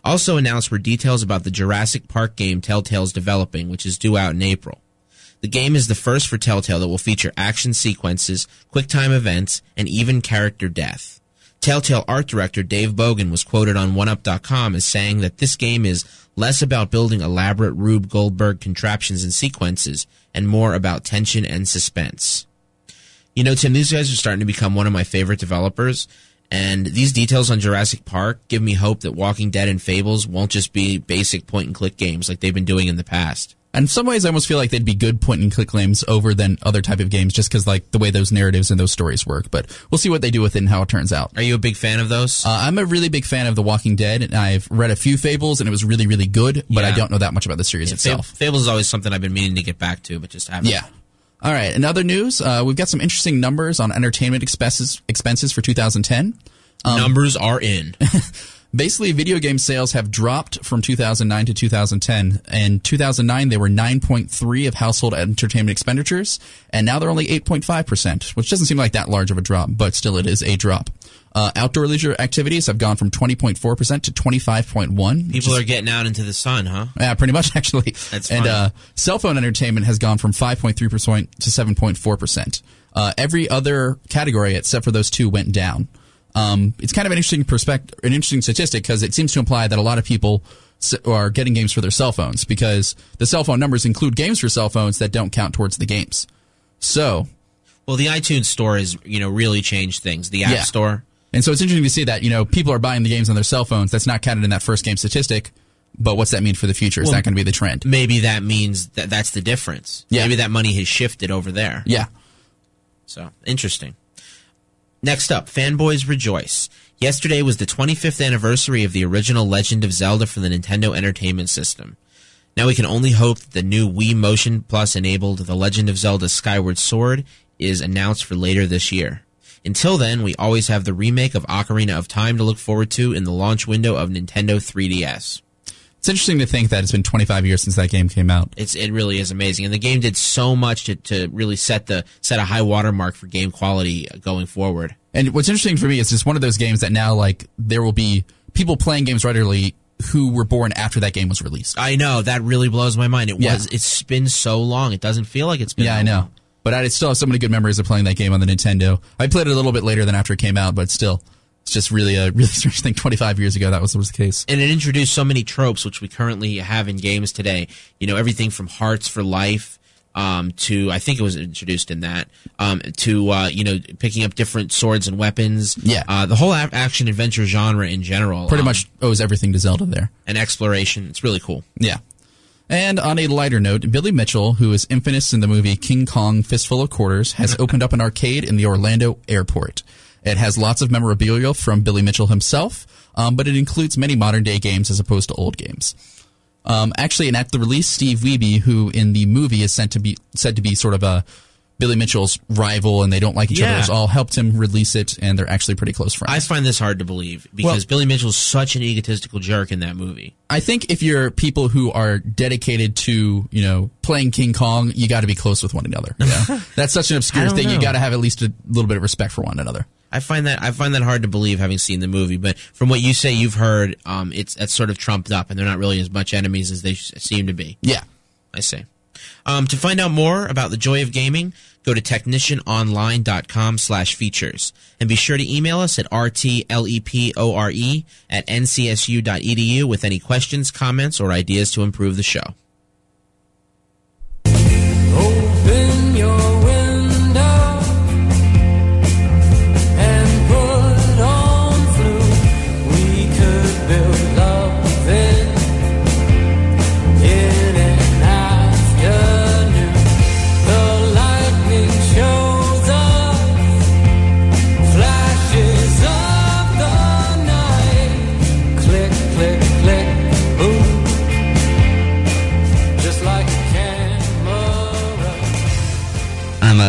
Also announced were details about the Jurassic Park game Telltale's developing, which is due out in April. The game is the first for Telltale that will feature action sequences, quick time events, and even character death. Telltale art director Dave Bogan was quoted on 1UP.com as saying that this game is less about building elaborate Rube Goldberg contraptions and sequences and more about tension and suspense. You know, Tim, these guys are starting to become one of my favorite developers, and these details on Jurassic Park give me hope that Walking Dead and Fables won't just be basic point and click games like they've been doing in the past. In some ways, I almost feel like they'd be good point and click games over than other type of games, just because like the way those narratives and those stories work. But we'll see what they do with it and how it turns out. Are you a big fan of those? Uh, I'm a really big fan of The Walking Dead, and I've read a few Fables, and it was really, really good. But Yeah. I don't know that much about the series Yeah, itself. Fab- Fables is always something I've been meaning to get back to, but just haven't. Yeah. All right. In other news, uh, we've got some interesting numbers on entertainment expenses expenses for 2010. Um, Numbers are in. Basically, video game sales have dropped from 2009 to 2010. In 2009, they were 9.3 of household entertainment expenditures, and now they're only 8.5%, which doesn't seem like that large of a drop, but still it is a drop. Uh, outdoor leisure activities have gone from 20.4% to 25.1. People is- are getting out into the sun, huh? yeah, pretty much actually. That's and uh, cell phone entertainment has gone from 5.3% to 7.4%. Uh, every other category except for those two went down. Um, it's kind of an interesting perspective, an interesting statistic because it seems to imply that a lot of people are getting games for their cell phones because the cell phone numbers include games for cell phones that don't count towards the games. So, Well, the iTunes store has, you know, really changed things. The App Yeah. Store. and so it's interesting to see that you know people are buying the games on their cell phones. That's not counted in that first game statistic. But what's that mean for the future? Is Well, that going to be the trend? Maybe that means that that's the difference. Yeah. Maybe that money has shifted over there. Yeah. So, interesting. Next up, fanboys rejoice. Yesterday was the 25th anniversary of the original Legend of Zelda for the Nintendo Entertainment System. Now we can only hope that the new Wii Motion Plus enabled The Legend of Zelda Skyward Sword is announced for later this year. Until then, we always have the remake of Ocarina of Time to look forward to in the launch window of Nintendo 3DS. It's interesting to think that it's been 25 years since that game came out. It's it really is amazing, and the game did so much to, to really set the set a high watermark for game quality uh, going forward. And what's interesting for me is it's one of those games that now like there will be people playing games regularly who were born after that game was released. I know that really blows my mind. It Yeah. was it's been so long; it doesn't feel like it's been. Yeah, I know. long. But I still have so many good memories of playing that game on the Nintendo. I played it a little bit later than after it came out, but still, it's just really a really strange thing. 25 years ago, that was, was the case. And it introduced so many tropes which we currently have in games today. You know, everything from hearts for life um, to I think it was introduced in that um, to uh, you know picking up different swords and weapons. Yeah. uh, the whole action adventure genre in general. Pretty um, much owes everything to Zelda there. and exploration. It's really cool. Yeah. And on a lighter note, Billy Mitchell, who is infamous in the movie King Kong Fistful of Quarters, has opened up an arcade in the Orlando airport. It has lots of memorabilia from Billy Mitchell himself, um, but it includes many modern day games as opposed to old games. Um, actually, and at the release, Steve Wiebe, who in the movie is sent to be said to be sort of a Billy Mitchell's rival, and they don't like each Yeah. other, all helped him release it, and they're actually pretty close friends. I find this hard to believe because Well- Billy Mitchell's such an egotistical jerk in that movie. I think if you're people who are dedicated to, you know, playing King Kong, you got to be close with one another. You know? That's such an obscure thing. You know. got to have at least a little bit of respect for one another. I find that I find that hard to believe having seen the movie, but from what you say you've heard, um, it's it's sort of trumped up, and they're not really as much enemies as they seem to be. Yeah. I see. Um, to find out more about the joy of gaming, go to technicianonline.com slash features. And be sure to email us at rtlepore at ncsu.edu with any questions, comments, or ideas to improve the show.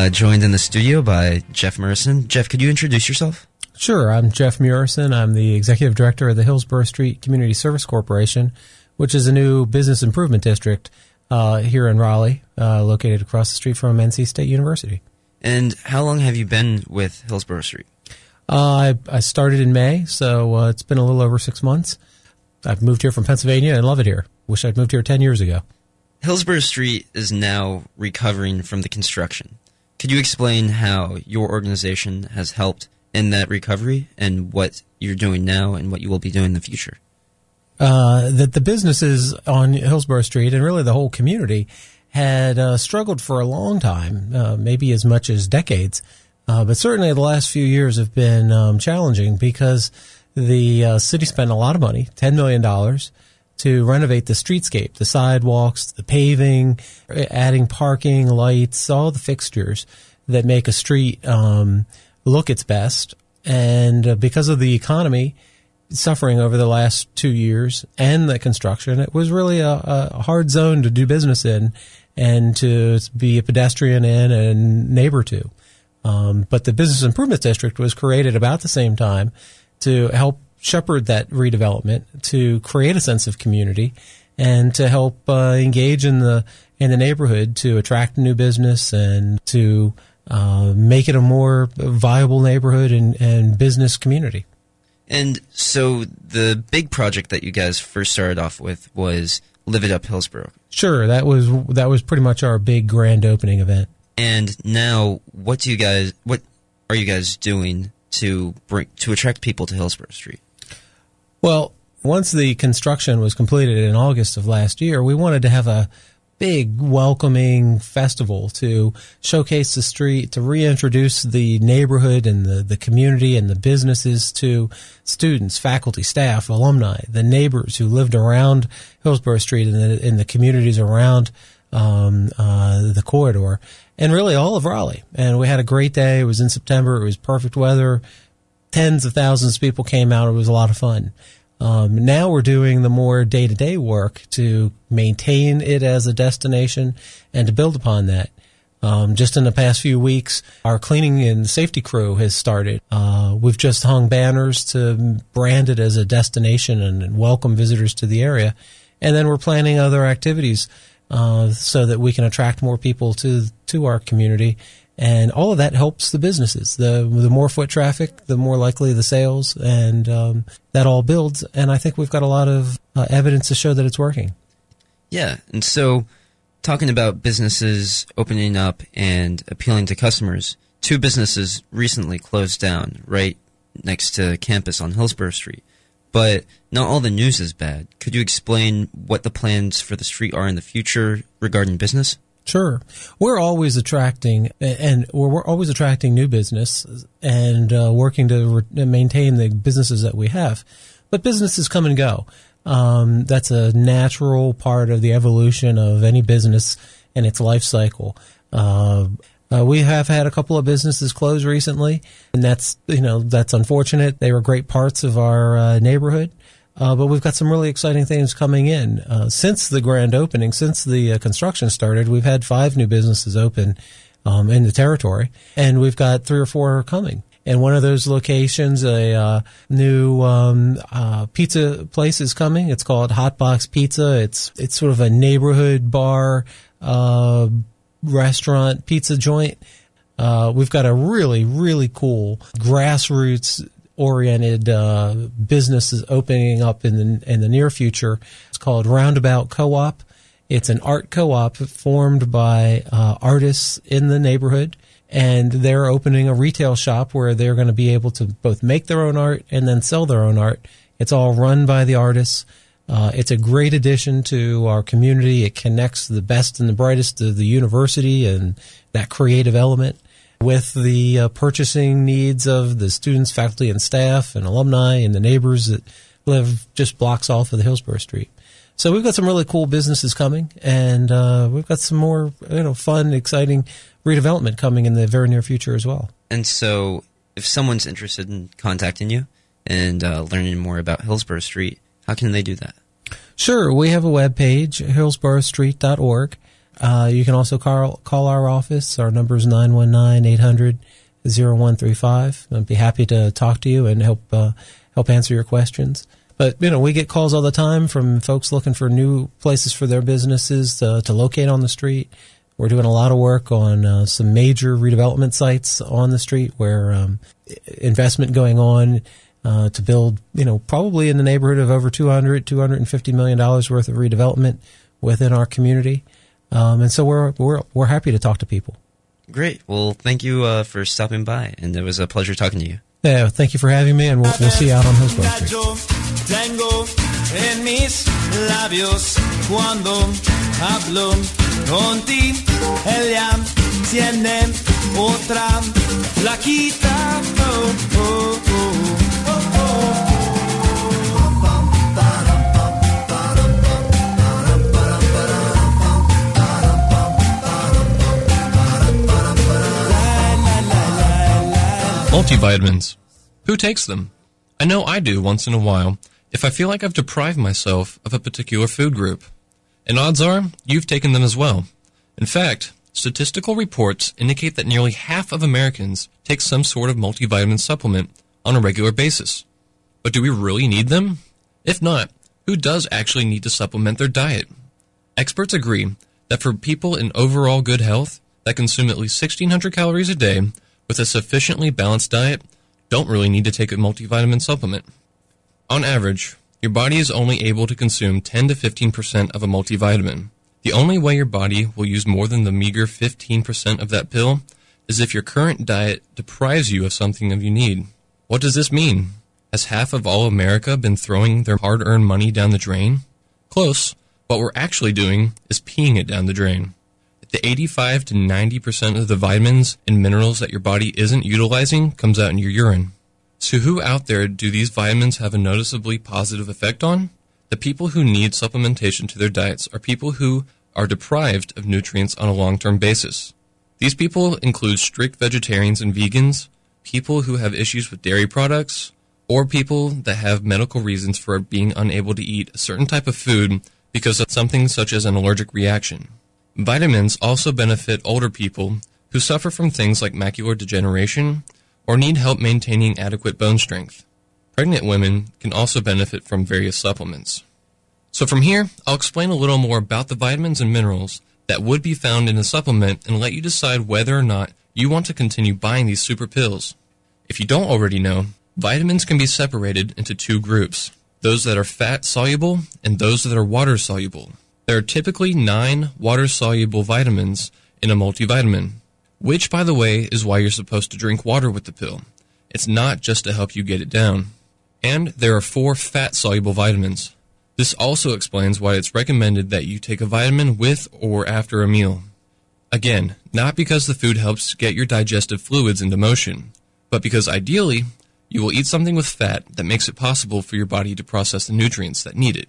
Uh, joined in the studio by Jeff Murison. Jeff, could you introduce yourself? Sure. I'm Jeff Murison. I'm the executive director of the Hillsborough Street Community Service Corporation, which is a new business improvement district uh, here in Raleigh, uh, located across the street from NC State University. And how long have you been with Hillsborough Street? Uh, I, I started in May, so uh, it's been a little over six months. I've moved here from Pennsylvania and love it here. Wish I'd moved here 10 years ago. Hillsborough Street is now recovering from the construction. Could you explain how your organization has helped in that recovery and what you're doing now and what you will be doing in the future? uh, that the businesses on Hillsborough Street and really the whole community had uh, struggled for a long time, uh, maybe as much as decades. Uh, but certainly the last few years have been um, challenging because the uh, city spent a lot of money, $10 million, to renovate the streetscape, the sidewalks, the paving, adding parking, lights, all the fixtures that make a street um, look its best. And uh, because of the economy, suffering over the last two years and the construction, it was really a, a hard zone to do business in and to be a pedestrian in and neighbor to. Um, but the Business Improvement District was created about the same time to help shepherd that redevelopment, to create a sense of community, and to help uh, engage in the in the neighborhood to attract new business and to uh, make it a more viable neighborhood and, and business community. And so the big project that you guys first started off with was Live It Up Hillsborough. Sure, that was that was pretty much our big grand opening event. And now, what do you guys? What are you guys doing to bring to attract people to Hillsborough Street? Well, once the construction was completed in August of last year, we wanted to have a big welcoming festival to showcase the street, to reintroduce the neighborhood and the, the community and the businesses to students, faculty, staff, alumni, the neighbors who lived around Hillsborough Street and the, in the communities around um, uh, the corridor, and really all of Raleigh. And we had a great day. It was in September. It was perfect weather. Tens of thousands of people came out. It was a lot of fun. Um, now we're doing the more day to day work to maintain it as a destination and to build upon that. Um, just in the past few weeks, our cleaning and safety crew has started. Uh, we've just hung banners to brand it as a destination and, and welcome visitors to the area. And then we're planning other activities uh, so that we can attract more people to to our community. And all of that helps the businesses. The the more foot traffic, the more likely the sales, and um, that all builds. And I think we've got a lot of uh, evidence to show that it's working. Yeah, and so talking about businesses opening up and appealing to customers, two businesses recently closed down right next to campus on Hillsborough Street. But not all the news is bad. Could you explain what the plans for the street are in the future regarding business? Sure. We're always attracting, and we're, always attracting new business and uh, working to re- maintain the businesses that we have. But businesses come and go. Um, that's a natural part of the evolution of any business and its life cycle. Uh, uh, we have had a couple of businesses close recently, and that's you know that's unfortunate. They were great parts of our uh, neighborhood, uh, but we've got some really exciting things coming in. Uh, since the grand opening, since the uh, construction started, we've had five new businesses open um, in the territory, and we've got three or four coming. And one of those locations, a uh, new um, uh, pizza place is coming. It's called Hot Box Pizza. It's it's sort of a neighborhood bar, uh, restaurant, pizza joint. We've got a really really cool grassroots oriented uh, businesses opening up in the in the near future. It's called Roundabout Co-op It's an art co-op formed by uh, artists in the neighborhood, and they're opening a retail shop where they're going to be able to both make their own art and then sell their own art. It's all run by the artists. Uh, it's a great addition to our community. It connects the best and the brightest of the university and that creative element with the uh, purchasing needs of the students, faculty, and staff, and alumni, and the neighbors that live just blocks off of the Hillsborough Street. So we've got some really cool businesses coming, and uh, we've got some more you know fun, exciting redevelopment coming in the very near future as well. And so, if someone's interested in contacting you and uh, learning more about Hillsborough Street, how can they do that? Sure, we have a web page, hillsboroughstreet.org. Uh, you can also call, call our office. Our number is 919-800-0135. I'd be happy to talk to you and help uh, help answer your questions. But you know, we get calls all the time from folks looking for new places for their businesses to, to locate on the street. We're doing a lot of work on uh, some major redevelopment sites on the street where um, investment going on uh, to build, you know, probably in the neighborhood of over 200, 250 million dollars worth of redevelopment within our community. Um, and so we're, we're, we're happy to talk to people. Great. Well, thank you uh, for stopping by, and it was a pleasure talking to you. Yeah, thank you for having me, and we'll, we'll see you out on Hillsborough Street. Tengo en mis labios cuando hablo contigo. Ella tiene otra flaquita. Oh, oh, oh. Multivitamins. Who takes them? I know I do once in a while if I feel like I've deprived myself of a particular food group. And odds are you've taken them as well. In fact, statistical reports indicate that nearly half of Americans take some sort of multivitamin supplement on a regular basis. But do we really need them? If not, who does actually need to supplement their diet? Experts agree that for people in overall good health that consume at least 1600 calories a day with a sufficiently balanced diet don't really need to take a multivitamin supplement. On average, your body is only able to consume 10 to 15% of a multivitamin. The only way your body will use more than the meager 15% of that pill is if your current diet deprives you of something that you need. What does this mean? Has half of all America been throwing their hard earned money down the drain? Close. What we're actually doing is peeing it down the drain. The 85 to 90% of the vitamins and minerals that your body isn't utilizing comes out in your urine. So who out there do these vitamins have a noticeably positive effect on? The people who need supplementation to their diets are people who are deprived of nutrients on a long-term basis. These people include strict vegetarians and vegans, people who have issues with dairy products, or people that have medical reasons for being unable to eat a certain type of food because of something such as an allergic reaction. Vitamins also benefit older people who suffer from things like macular degeneration or need help maintaining adequate bone strength. Pregnant women can also benefit from various supplements. So from here, I'll explain a little more about the vitamins and minerals that would be found in a supplement and let you decide whether or not you want to continue buying these super pills. If you don't already know, vitamins can be separated into two groups those that are fat soluble and those that are water soluble. There are typically nine water soluble vitamins in a multivitamin, which, by the way, is why you're supposed to drink water with the pill. It's not just to help you get it down. And there are four fat soluble vitamins. This also explains why it's recommended that you take a vitamin with or after a meal. Again, not because the food helps get your digestive fluids into motion, but because ideally, you will eat something with fat that makes it possible for your body to process the nutrients that need it.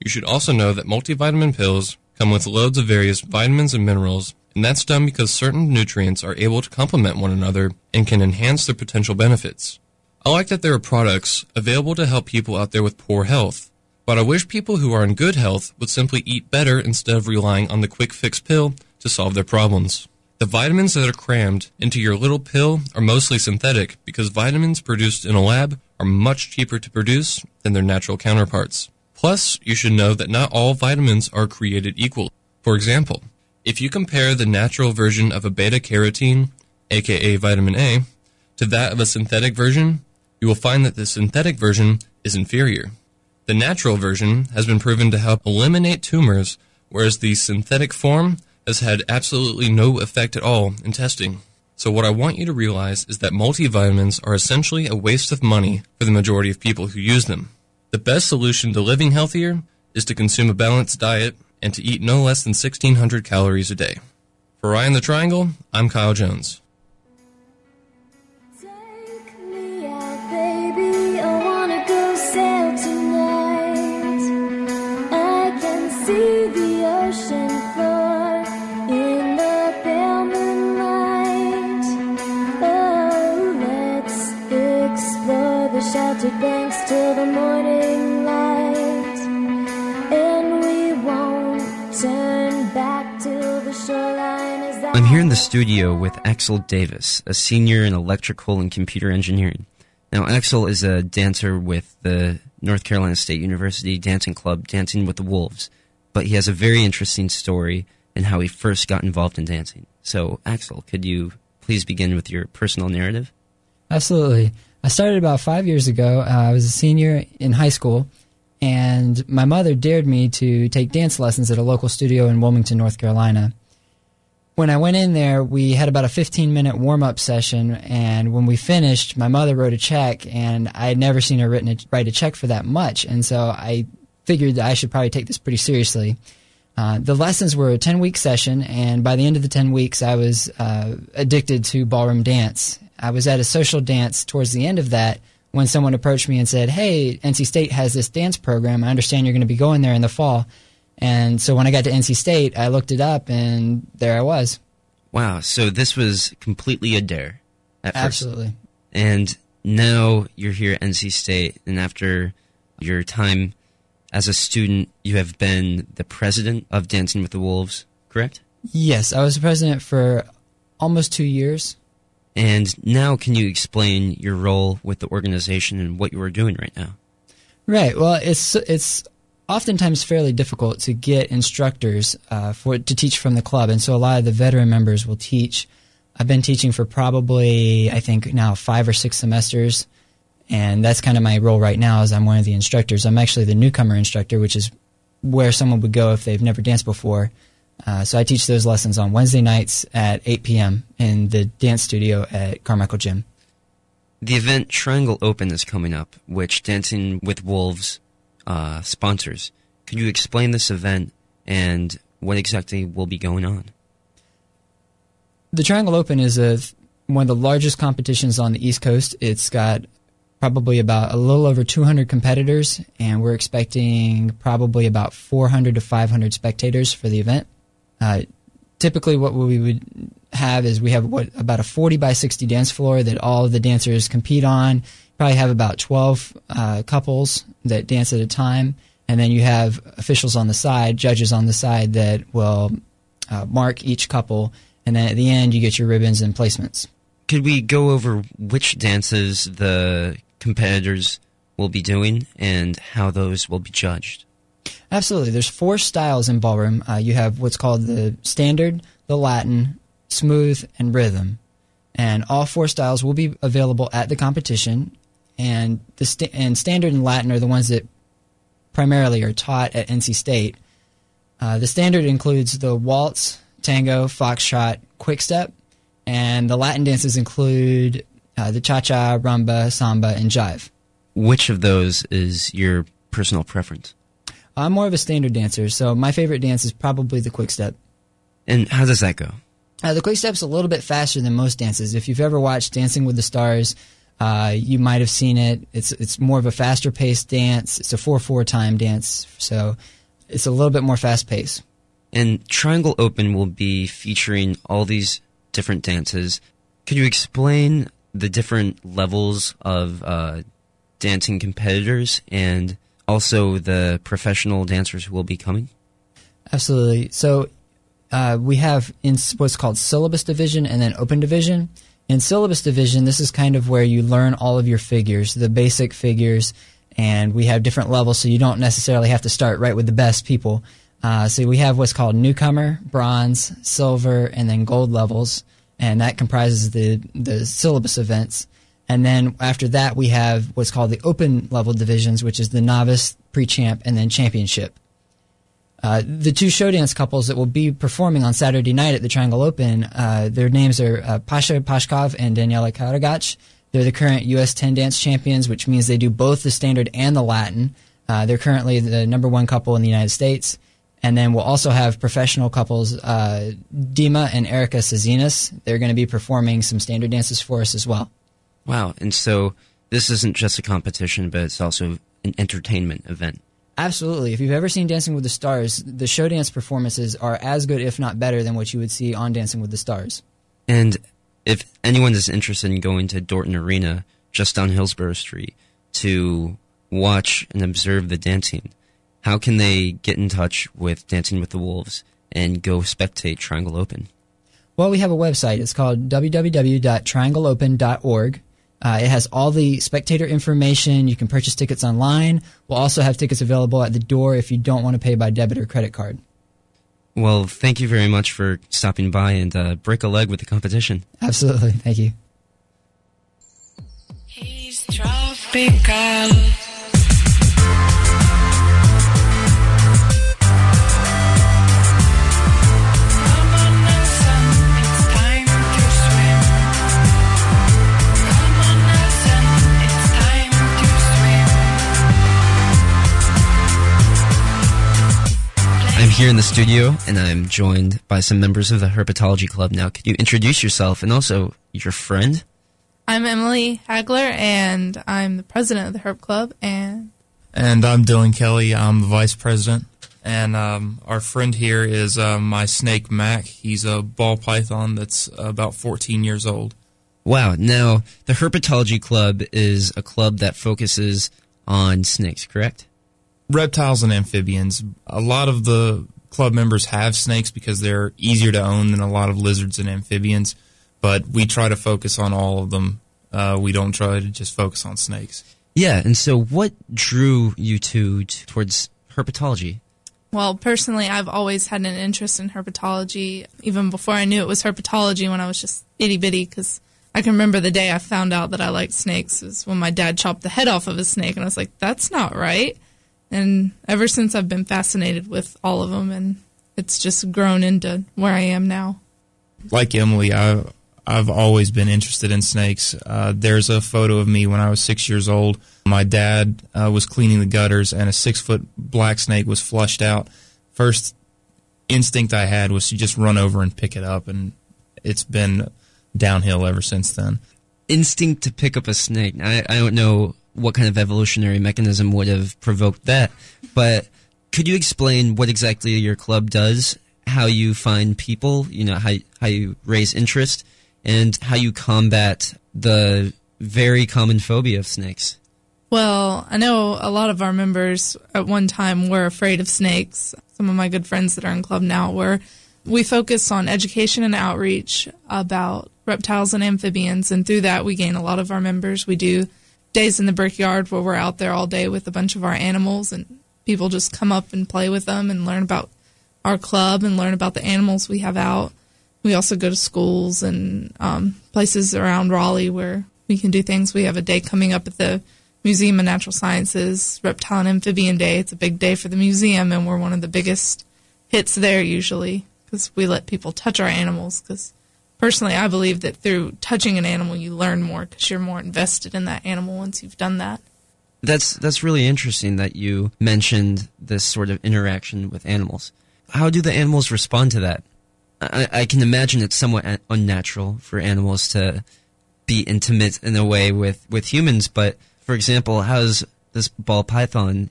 You should also know that multivitamin pills come with loads of various vitamins and minerals, and that's done because certain nutrients are able to complement one another and can enhance their potential benefits. I like that there are products available to help people out there with poor health, but I wish people who are in good health would simply eat better instead of relying on the quick fix pill to solve their problems. The vitamins that are crammed into your little pill are mostly synthetic because vitamins produced in a lab are much cheaper to produce than their natural counterparts. Plus, you should know that not all vitamins are created equal. For example, if you compare the natural version of a beta carotene, aka vitamin A, to that of a synthetic version, you will find that the synthetic version is inferior. The natural version has been proven to help eliminate tumors whereas the synthetic form has had absolutely no effect at all in testing. So what I want you to realize is that multivitamins are essentially a waste of money for the majority of people who use them. The best solution to living healthier is to consume a balanced diet and to eat no less than 1600 calories a day. For Ryan the Triangle, I'm Kyle Jones. Baby, I wanna go sail I'm here in the studio with Axel Davis, a senior in electrical and computer engineering. Now, Axel is a dancer with the North Carolina State University Dancing Club, Dancing with the Wolves, but he has a very interesting story in how he first got involved in dancing. So, Axel, could you please begin with your personal narrative? Absolutely. I started about five years ago. Uh, I was a senior in high school, and my mother dared me to take dance lessons at a local studio in Wilmington, North Carolina. When I went in there, we had about a 15 minute warm up session, and when we finished, my mother wrote a check, and I had never seen her written a, write a check for that much, and so I figured that I should probably take this pretty seriously. Uh, the lessons were a 10 week session, and by the end of the 10 weeks, I was uh, addicted to ballroom dance. I was at a social dance towards the end of that when someone approached me and said, Hey, NC State has this dance program. I understand you're going to be going there in the fall. And so when I got to NC State, I looked it up, and there I was. Wow, so this was completely a dare at first. Absolutely. And now you're here at NC State, and after your time as a student, you have been the president of Dancing with the Wolves, correct? Yes, I was the president for almost two years. And now, can you explain your role with the organization and what you are doing right now? Right. Well, it's it's oftentimes fairly difficult to get instructors uh, for to teach from the club, and so a lot of the veteran members will teach. I've been teaching for probably I think now five or six semesters, and that's kind of my role right now. Is I'm one of the instructors. I'm actually the newcomer instructor, which is where someone would go if they've never danced before. Uh, so I teach those lessons on Wednesday nights at 8 p.m. in the dance studio at Carmichael Gym. The event Triangle Open is coming up, which Dancing with Wolves uh, sponsors. Could you explain this event and what exactly will be going on? The Triangle Open is a, one of the largest competitions on the East Coast. It's got probably about a little over 200 competitors, and we're expecting probably about 400 to 500 spectators for the event. Uh, typically, what we would have is we have what about a 40 by 60 dance floor that all of the dancers compete on. Probably have about 12 uh, couples that dance at a time, and then you have officials on the side, judges on the side that will uh, mark each couple, and then at the end you get your ribbons and placements. Could we go over which dances the competitors will be doing and how those will be judged? Absolutely. There's four styles in ballroom. Uh, you have what's called the standard, the Latin, smooth, and rhythm. And all four styles will be available at the competition. And the sta- and standard and Latin are the ones that primarily are taught at NC State. Uh, the standard includes the waltz, tango, foxtrot, quickstep, and the Latin dances include uh, the cha cha, rumba, samba, and jive. Which of those is your personal preference? I'm more of a standard dancer, so my favorite dance is probably the quickstep. And how does that go? Uh, the quick step's a little bit faster than most dances. If you've ever watched Dancing with the Stars, uh, you might have seen it. It's it's more of a faster paced dance. It's a four four time dance, so it's a little bit more fast paced. And Triangle Open will be featuring all these different dances. Could you explain the different levels of uh, dancing competitors and also the professional dancers who will be coming? Absolutely. So uh, we have in what's called syllabus division and then open division. In syllabus division, this is kind of where you learn all of your figures, the basic figures, and we have different levels, so you don't necessarily have to start right with the best people. Uh, so we have what's called newcomer, bronze, silver, and then gold levels, and that comprises the the syllabus events. And then after that, we have what's called the open level divisions, which is the novice, pre champ, and then championship. Uh, the two show dance couples that will be performing on Saturday night at the Triangle Open, uh, their names are uh, Pasha Pashkov and Daniela Karagach. They're the current U.S. 10 dance champions, which means they do both the standard and the Latin. Uh, they're currently the number one couple in the United States. And then we'll also have professional couples, uh, Dima and Erica Sazinas. They're going to be performing some standard dances for us as well. Wow. And so this isn't just a competition, but it's also an entertainment event. Absolutely. If you've ever seen Dancing with the Stars, the show dance performances are as good, if not better, than what you would see on Dancing with the Stars. And if anyone is interested in going to Dorton Arena, just down Hillsborough Street, to watch and observe the dancing, how can they get in touch with Dancing with the Wolves and go spectate Triangle Open? Well, we have a website. It's called www.triangleopen.org. Uh, it has all the spectator information. You can purchase tickets online. We'll also have tickets available at the door if you don't want to pay by debit or credit card. Well, thank you very much for stopping by and uh, break a leg with the competition. Absolutely. Thank you. Here in the studio and I'm joined by some members of the Herpetology Club. Now, could you introduce yourself and also your friend? I'm Emily Hagler, and I'm the president of the Herp Club. And And I'm Dylan Kelly. I'm the vice president. And um, our friend here is uh, my snake Mac. He's a ball python that's about 14 years old. Wow. Now, the Herpetology Club is a club that focuses on snakes, correct? Reptiles and amphibians. A lot of the club members have snakes because they're easier to own than a lot of lizards and amphibians. But we try to focus on all of them. Uh, we don't try to just focus on snakes. Yeah. And so, what drew you two t- towards herpetology? well, personally, I've always had an interest in herpetology, even before I knew it was herpetology when I was just itty bitty. Because I can remember the day I found out that I liked snakes was when my dad chopped the head off of a snake, and I was like, "That's not right." And ever since, I've been fascinated with all of them, and it's just grown into where I am now. like Emily, I I've always been interested in snakes. Uh, there's a photo of me when I was six years old. My dad uh, was cleaning the gutters, and a six foot black snake was flushed out. First instinct I had was to just run over and pick it up, and it's been downhill ever since then. Instinct to pick up a snake. I, I don't know what kind of evolutionary mechanism would have provoked that, but could you explain what exactly your club does? How you find people, you know, how how you raise interest, and how you combat the very common phobia of snakes. Well, I know a lot of our members at one time were afraid of snakes. Some of my good friends that are in club now were. We focus on education and outreach about reptiles and amphibians, and through that, we gain a lot of our members. We do days in the brickyard where we're out there all day with a bunch of our animals, and people just come up and play with them and learn about our club and learn about the animals we have out. We also go to schools and um, places around Raleigh where we can do things. We have a day coming up at the Museum of Natural Sciences, Reptile and Amphibian Day. It's a big day for the museum, and we're one of the biggest hits there usually because we let people touch our animals. Because personally, I believe that through touching an animal, you learn more because you're more invested in that animal once you've done that. That's that's really interesting that you mentioned this sort of interaction with animals. How do the animals respond to that? I, I can imagine it's somewhat unnatural for animals to be intimate in a way with, with humans, but for example, how's this ball python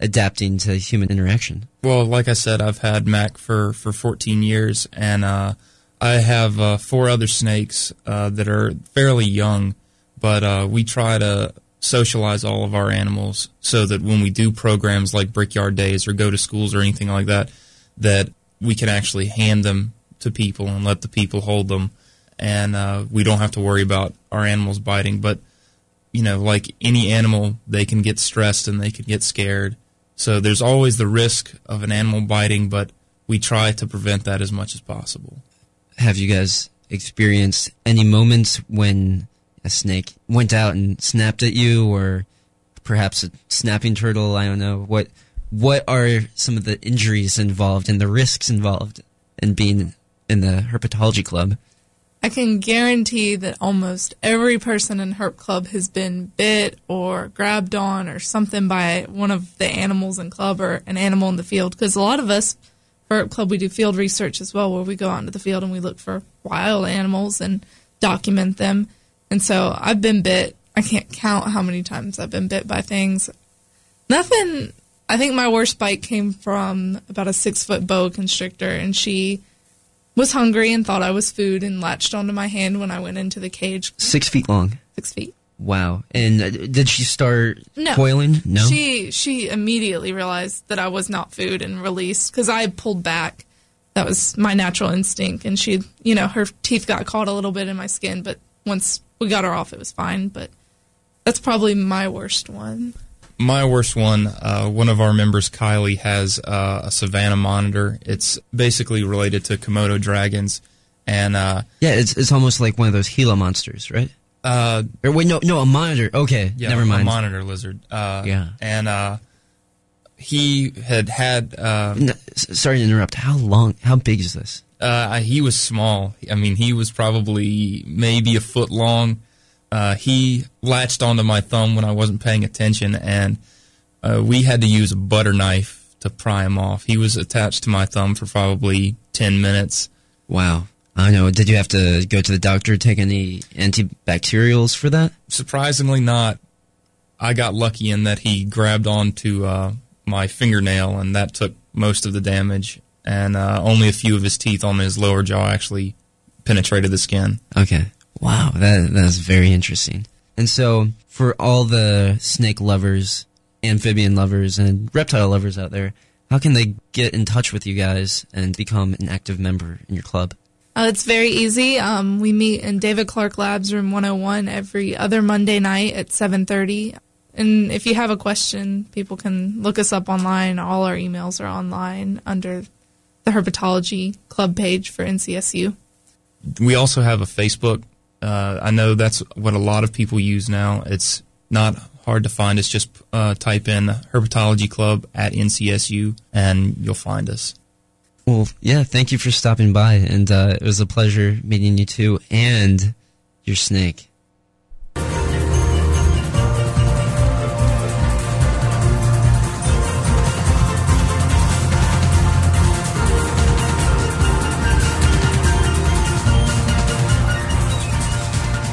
adapting to human interaction? Well, like I said, I've had Mac for, for 14 years, and uh, I have uh, four other snakes uh, that are fairly young, but uh, we try to socialize all of our animals so that when we do programs like Brickyard Days or go to schools or anything like that, that we can actually hand them to people and let the people hold them, and uh, we don't have to worry about our animals biting. But you know, like any animal, they can get stressed and they can get scared. So there's always the risk of an animal biting, but we try to prevent that as much as possible. Have you guys experienced any moments when a snake went out and snapped at you, or perhaps a snapping turtle? I don't know. What what are some of the injuries involved and the risks involved in being in the herpetology club? I can guarantee that almost every person in Herp Club has been bit or grabbed on or something by one of the animals in club or an animal in the field. Because a lot of us Herp Club, we do field research as well, where we go out into the field and we look for wild animals and document them. And so I've been bit. I can't count how many times I've been bit by things. Nothing. I think my worst bite came from about a six foot boa constrictor, and she was hungry and thought I was food and latched onto my hand when I went into the cage. Six feet long. Six feet. Wow. And uh, did she start No. coiling? No. She she immediately realized that I was not food and released because I pulled back. That was my natural instinct, and she, you know, her teeth got caught a little bit in my skin, but once we got her off, it was fine. But that's probably my worst one. My worst one, uh, one of our members, Kylie, has uh, a Savannah monitor. It's basically related to Komodo dragons. And uh, yeah, it's it's almost like one of those Gila monsters, right? Uh, or wait, no, no, a monitor. Okay, yeah, never a mind. monitor lizard. Uh, Yeah. And uh, he had had. Uh, N- s- sorry to interrupt. How long? How big is this? Uh, he was small. I mean, he was probably maybe a foot long. Uh, he latched onto my thumb when I wasn't paying attention, and uh, we had to use a butter knife to pry him off. He was attached to my thumb for probably 10 minutes. Wow. I know. Did you have to go to the doctor, take any antibacterials for that? Surprisingly, not. I got lucky in that he grabbed onto uh, my fingernail, and that took most of the damage. And uh, only a few of his teeth on his lower jaw actually penetrated the skin. Okay. Wow, that that's very interesting. And so, for all the snake lovers, amphibian lovers, and reptile lovers out there, how can they get in touch with you guys and become an active member in your club? Uh, it's very easy. Um, we meet in David Clark Labs, room 101, every other Monday night at 7:30. And if you have a question, people can look us up online. All our emails are online under the Herpetology Club page for NCSU. we also have a Facebook. Uh, I know that's what a lot of people use now. It's not hard to find. It's just uh, type in Herpetology Club at NCSU and you'll find us. Well, yeah, thank you for stopping by, and uh, it was a pleasure meeting you too, and your snake.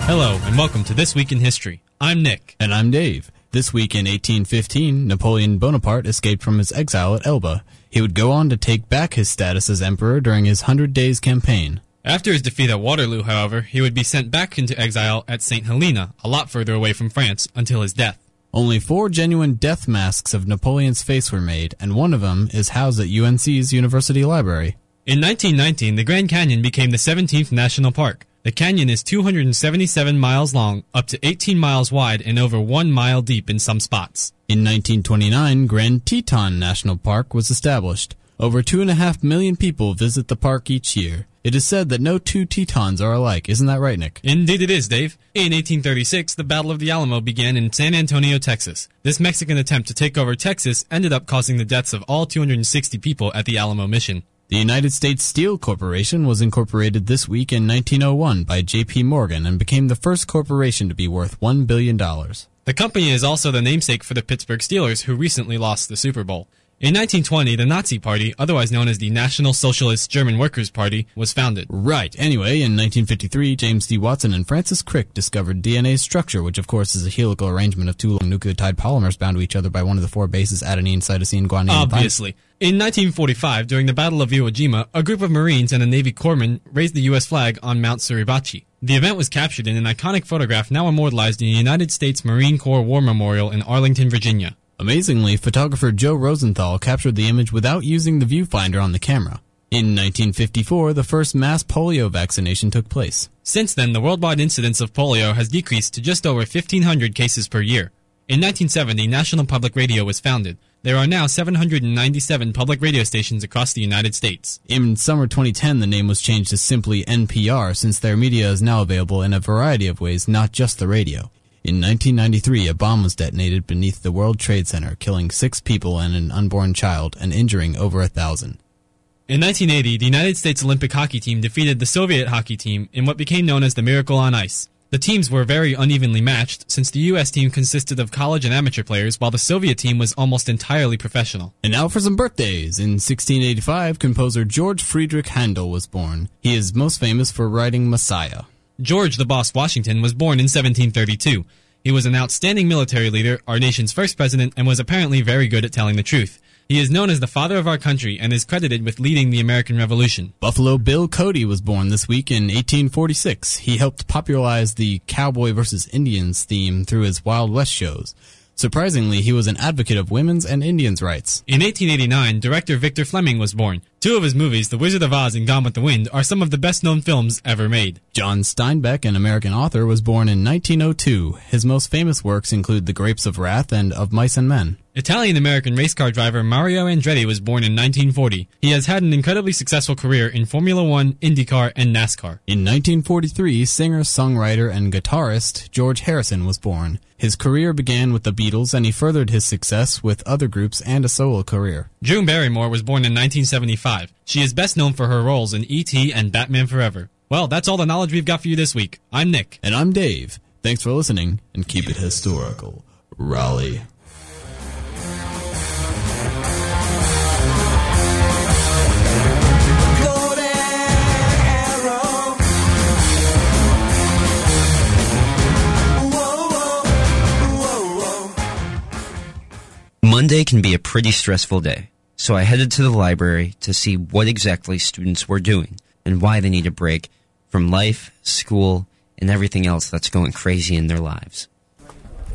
Hello, and welcome to This Week in History. I'm Nick. And I'm Dave. This week in 1815, Napoleon Bonaparte escaped from his exile at Elba. He would go on to take back his status as emperor during his Hundred Days campaign. After his defeat at Waterloo, however, he would be sent back into exile at St. Helena, a lot further away from France, until his death. Only four genuine death masks of Napoleon's face were made, and one of them is housed at UNC's University Library. In 1919, the Grand Canyon became the 17th national park. The canyon is 277 miles long, up to 18 miles wide, and over 1 mile deep in some spots. In 1929, Grand Teton National Park was established. Over two and a half million people visit the park each year. It is said that no two Tetons are alike. Isn't that right, Nick? Indeed it is, Dave. In 1836, the Battle of the Alamo began in San Antonio, Texas. This Mexican attempt to take over Texas ended up causing the deaths of all 260 people at the Alamo mission. The United States Steel Corporation was incorporated this week in 1901 by J.P. Morgan and became the first corporation to be worth $1 billion. The company is also the namesake for the Pittsburgh Steelers, who recently lost the Super Bowl. In 1920, the Nazi Party, otherwise known as the National Socialist German Workers' Party, was founded. Right. Anyway, in 1953, James D. Watson and Francis Crick discovered DNA's structure, which of course is a helical arrangement of two long nucleotide polymers bound to each other by one of the four bases adenine, cytosine, guanine. Obviously. In 1945, during the Battle of Iwo Jima, a group of Marines and a Navy corpsman raised the U.S. flag on Mount Suribachi. The event was captured in an iconic photograph now immortalized in the United States Marine Corps War Memorial in Arlington, Virginia. Amazingly, photographer Joe Rosenthal captured the image without using the viewfinder on the camera. In 1954, the first mass polio vaccination took place. Since then, the worldwide incidence of polio has decreased to just over 1,500 cases per year. In 1970, National Public Radio was founded. There are now 797 public radio stations across the United States. In summer 2010, the name was changed to simply NPR since their media is now available in a variety of ways, not just the radio. In 1993, a bomb was detonated beneath the World Trade Center, killing six people and an unborn child, and injuring over a thousand. In 1980, the United States Olympic hockey team defeated the Soviet hockey team in what became known as the Miracle on Ice. The teams were very unevenly matched since the U.S. team consisted of college and amateur players while the Soviet team was almost entirely professional. And now for some birthdays. In 1685, composer George Friedrich Handel was born. He is most famous for writing Messiah. George the Boss Washington was born in 1732. He was an outstanding military leader, our nation's first president, and was apparently very good at telling the truth. He is known as the father of our country and is credited with leading the American Revolution. Buffalo Bill Cody was born this week in 1846. He helped popularize the Cowboy versus Indians theme through his Wild West shows. Surprisingly, he was an advocate of women's and Indians' rights. In 1889, director Victor Fleming was born. Two of his movies, The Wizard of Oz and Gone with the Wind, are some of the best known films ever made. John Steinbeck, an American author, was born in 1902. His most famous works include The Grapes of Wrath and Of Mice and Men. Italian American race car driver Mario Andretti was born in 1940. He has had an incredibly successful career in Formula One, IndyCar, and NASCAR. In 1943, singer, songwriter, and guitarist George Harrison was born. His career began with the Beatles, and he furthered his success with other groups and a solo career. Drew Barrymore was born in 1975. She is best known for her roles in E.T. and Batman Forever. Well, that's all the knowledge we've got for you this week. I'm Nick. And I'm Dave. Thanks for listening, and keep it historical. Raleigh. Monday can be a pretty stressful day, so I headed to the library to see what exactly students were doing and why they need a break from life, school, and everything else that's going crazy in their lives.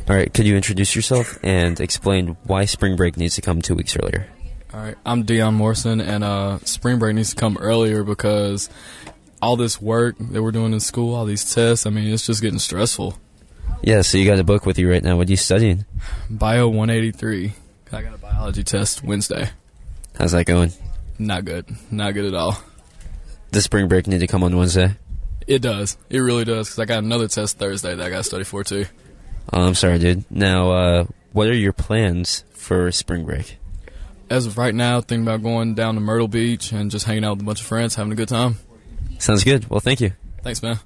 All right, could you introduce yourself and explain why spring break needs to come two weeks earlier? All right, I'm Dion Morrison, and uh, spring break needs to come earlier because all this work that we're doing in school, all these tests, I mean, it's just getting stressful. Yeah, so you got a book with you right now. What are you studying? Bio 183. I got a biology test Wednesday. How's that going? Not good. Not good at all. Does spring break need to come on Wednesday? It does. It really does because I got another test Thursday that I got to study for too. Oh, I'm sorry, dude. Now, uh, what are your plans for spring break? As of right now, thinking about going down to Myrtle Beach and just hanging out with a bunch of friends, having a good time. Sounds good. Well, thank you. Thanks, man.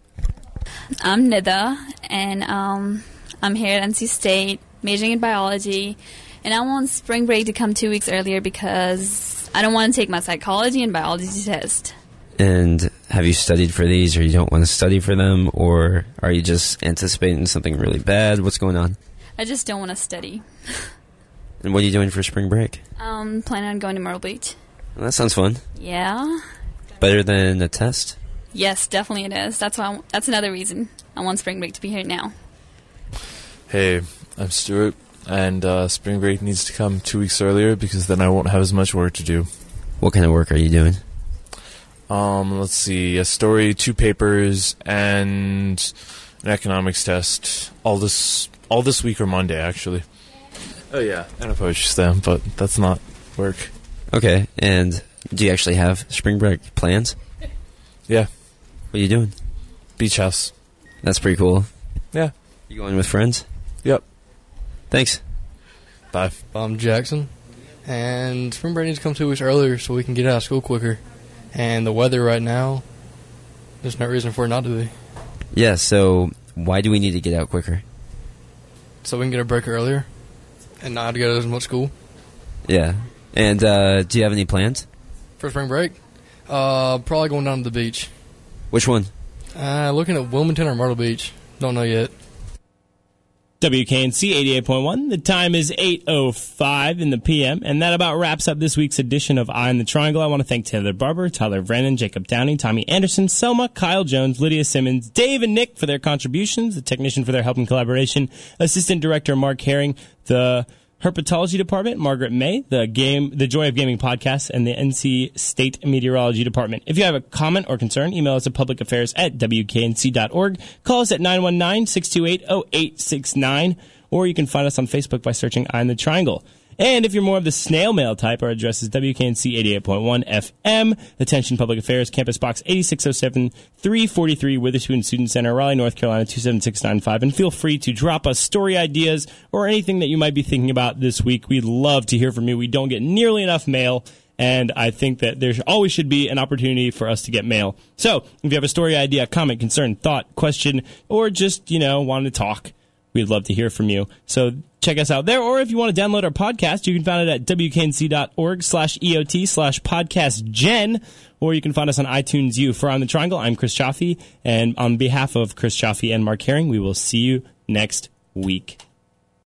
I'm Nida, and um, I'm here at NC State, majoring in biology. And I want spring break to come two weeks earlier because I don't want to take my psychology and biology test. And have you studied for these, or you don't want to study for them, or are you just anticipating something really bad? What's going on? I just don't want to study. And what are you doing for spring break? Um, planning on going to Myrtle Beach. Well, that sounds fun. Yeah. Better than a test. Yes, definitely it is. That's why. I, that's another reason I want spring break to be here now. Hey, I'm Stuart, and uh, spring break needs to come two weeks earlier because then I won't have as much work to do. What kind of work are you doing? Um, let's see, a story, two papers, and an economics test. All this, all this week or Monday, actually. Oh yeah, and a poetry slam, but that's not work. Okay, and do you actually have spring break plans? Yeah. What are you doing? Beach house. That's pretty cool. Yeah. You going with friends? Yep. Thanks. Bye. I'm Jackson, and spring break needs to come two weeks earlier so we can get out of school quicker. And the weather right now, there's no reason for it not to be. Yeah. So why do we need to get out quicker? So we can get a break earlier, and not have to go to as much school Yeah. And uh, do you have any plans? for spring break. Uh, probably going down to the beach. Which one? Uh, looking at Wilmington or Myrtle Beach. Don't know yet. WKNC 88.1. The time is 8.05 in the PM, and that about wraps up this week's edition of Eye on the Triangle. I want to thank Taylor Barber, Tyler Brennan, Jacob Downey, Tommy Anderson, Selma, Kyle Jones, Lydia Simmons, Dave and Nick for their contributions, the technician for their help and collaboration, Assistant Director Mark Herring, the Herpetology Department, Margaret May, the game, the Joy of Gaming podcast, and the NC State Meteorology Department. If you have a comment or concern, email us at publicaffairs at wknc.org. Call us at 919-628-0869, or you can find us on Facebook by searching Eye on the Triangle. And if you're more of the snail mail type, our address is WKNC 88.1 FM, Attention Public Affairs, Campus Box 8607 343, Witherspoon Student Center, Raleigh, North Carolina 27695. And feel free to drop us story ideas or anything that you might be thinking about this week. We'd love to hear from you. We don't get nearly enough mail. And I think that there always should be an opportunity for us to get mail. So if you have a story idea, comment, concern, thought, question, or just, you know, want to talk, we'd love to hear from you. So check us out there. Or if you want to download our podcast, you can find it at wknc.org slash EOT slash podcast gen, or you can find us on iTunes U. For On the Triangle, I'm Chris Chaffee. And on behalf of Chris Chaffee and Mark Herring, we will see you next week.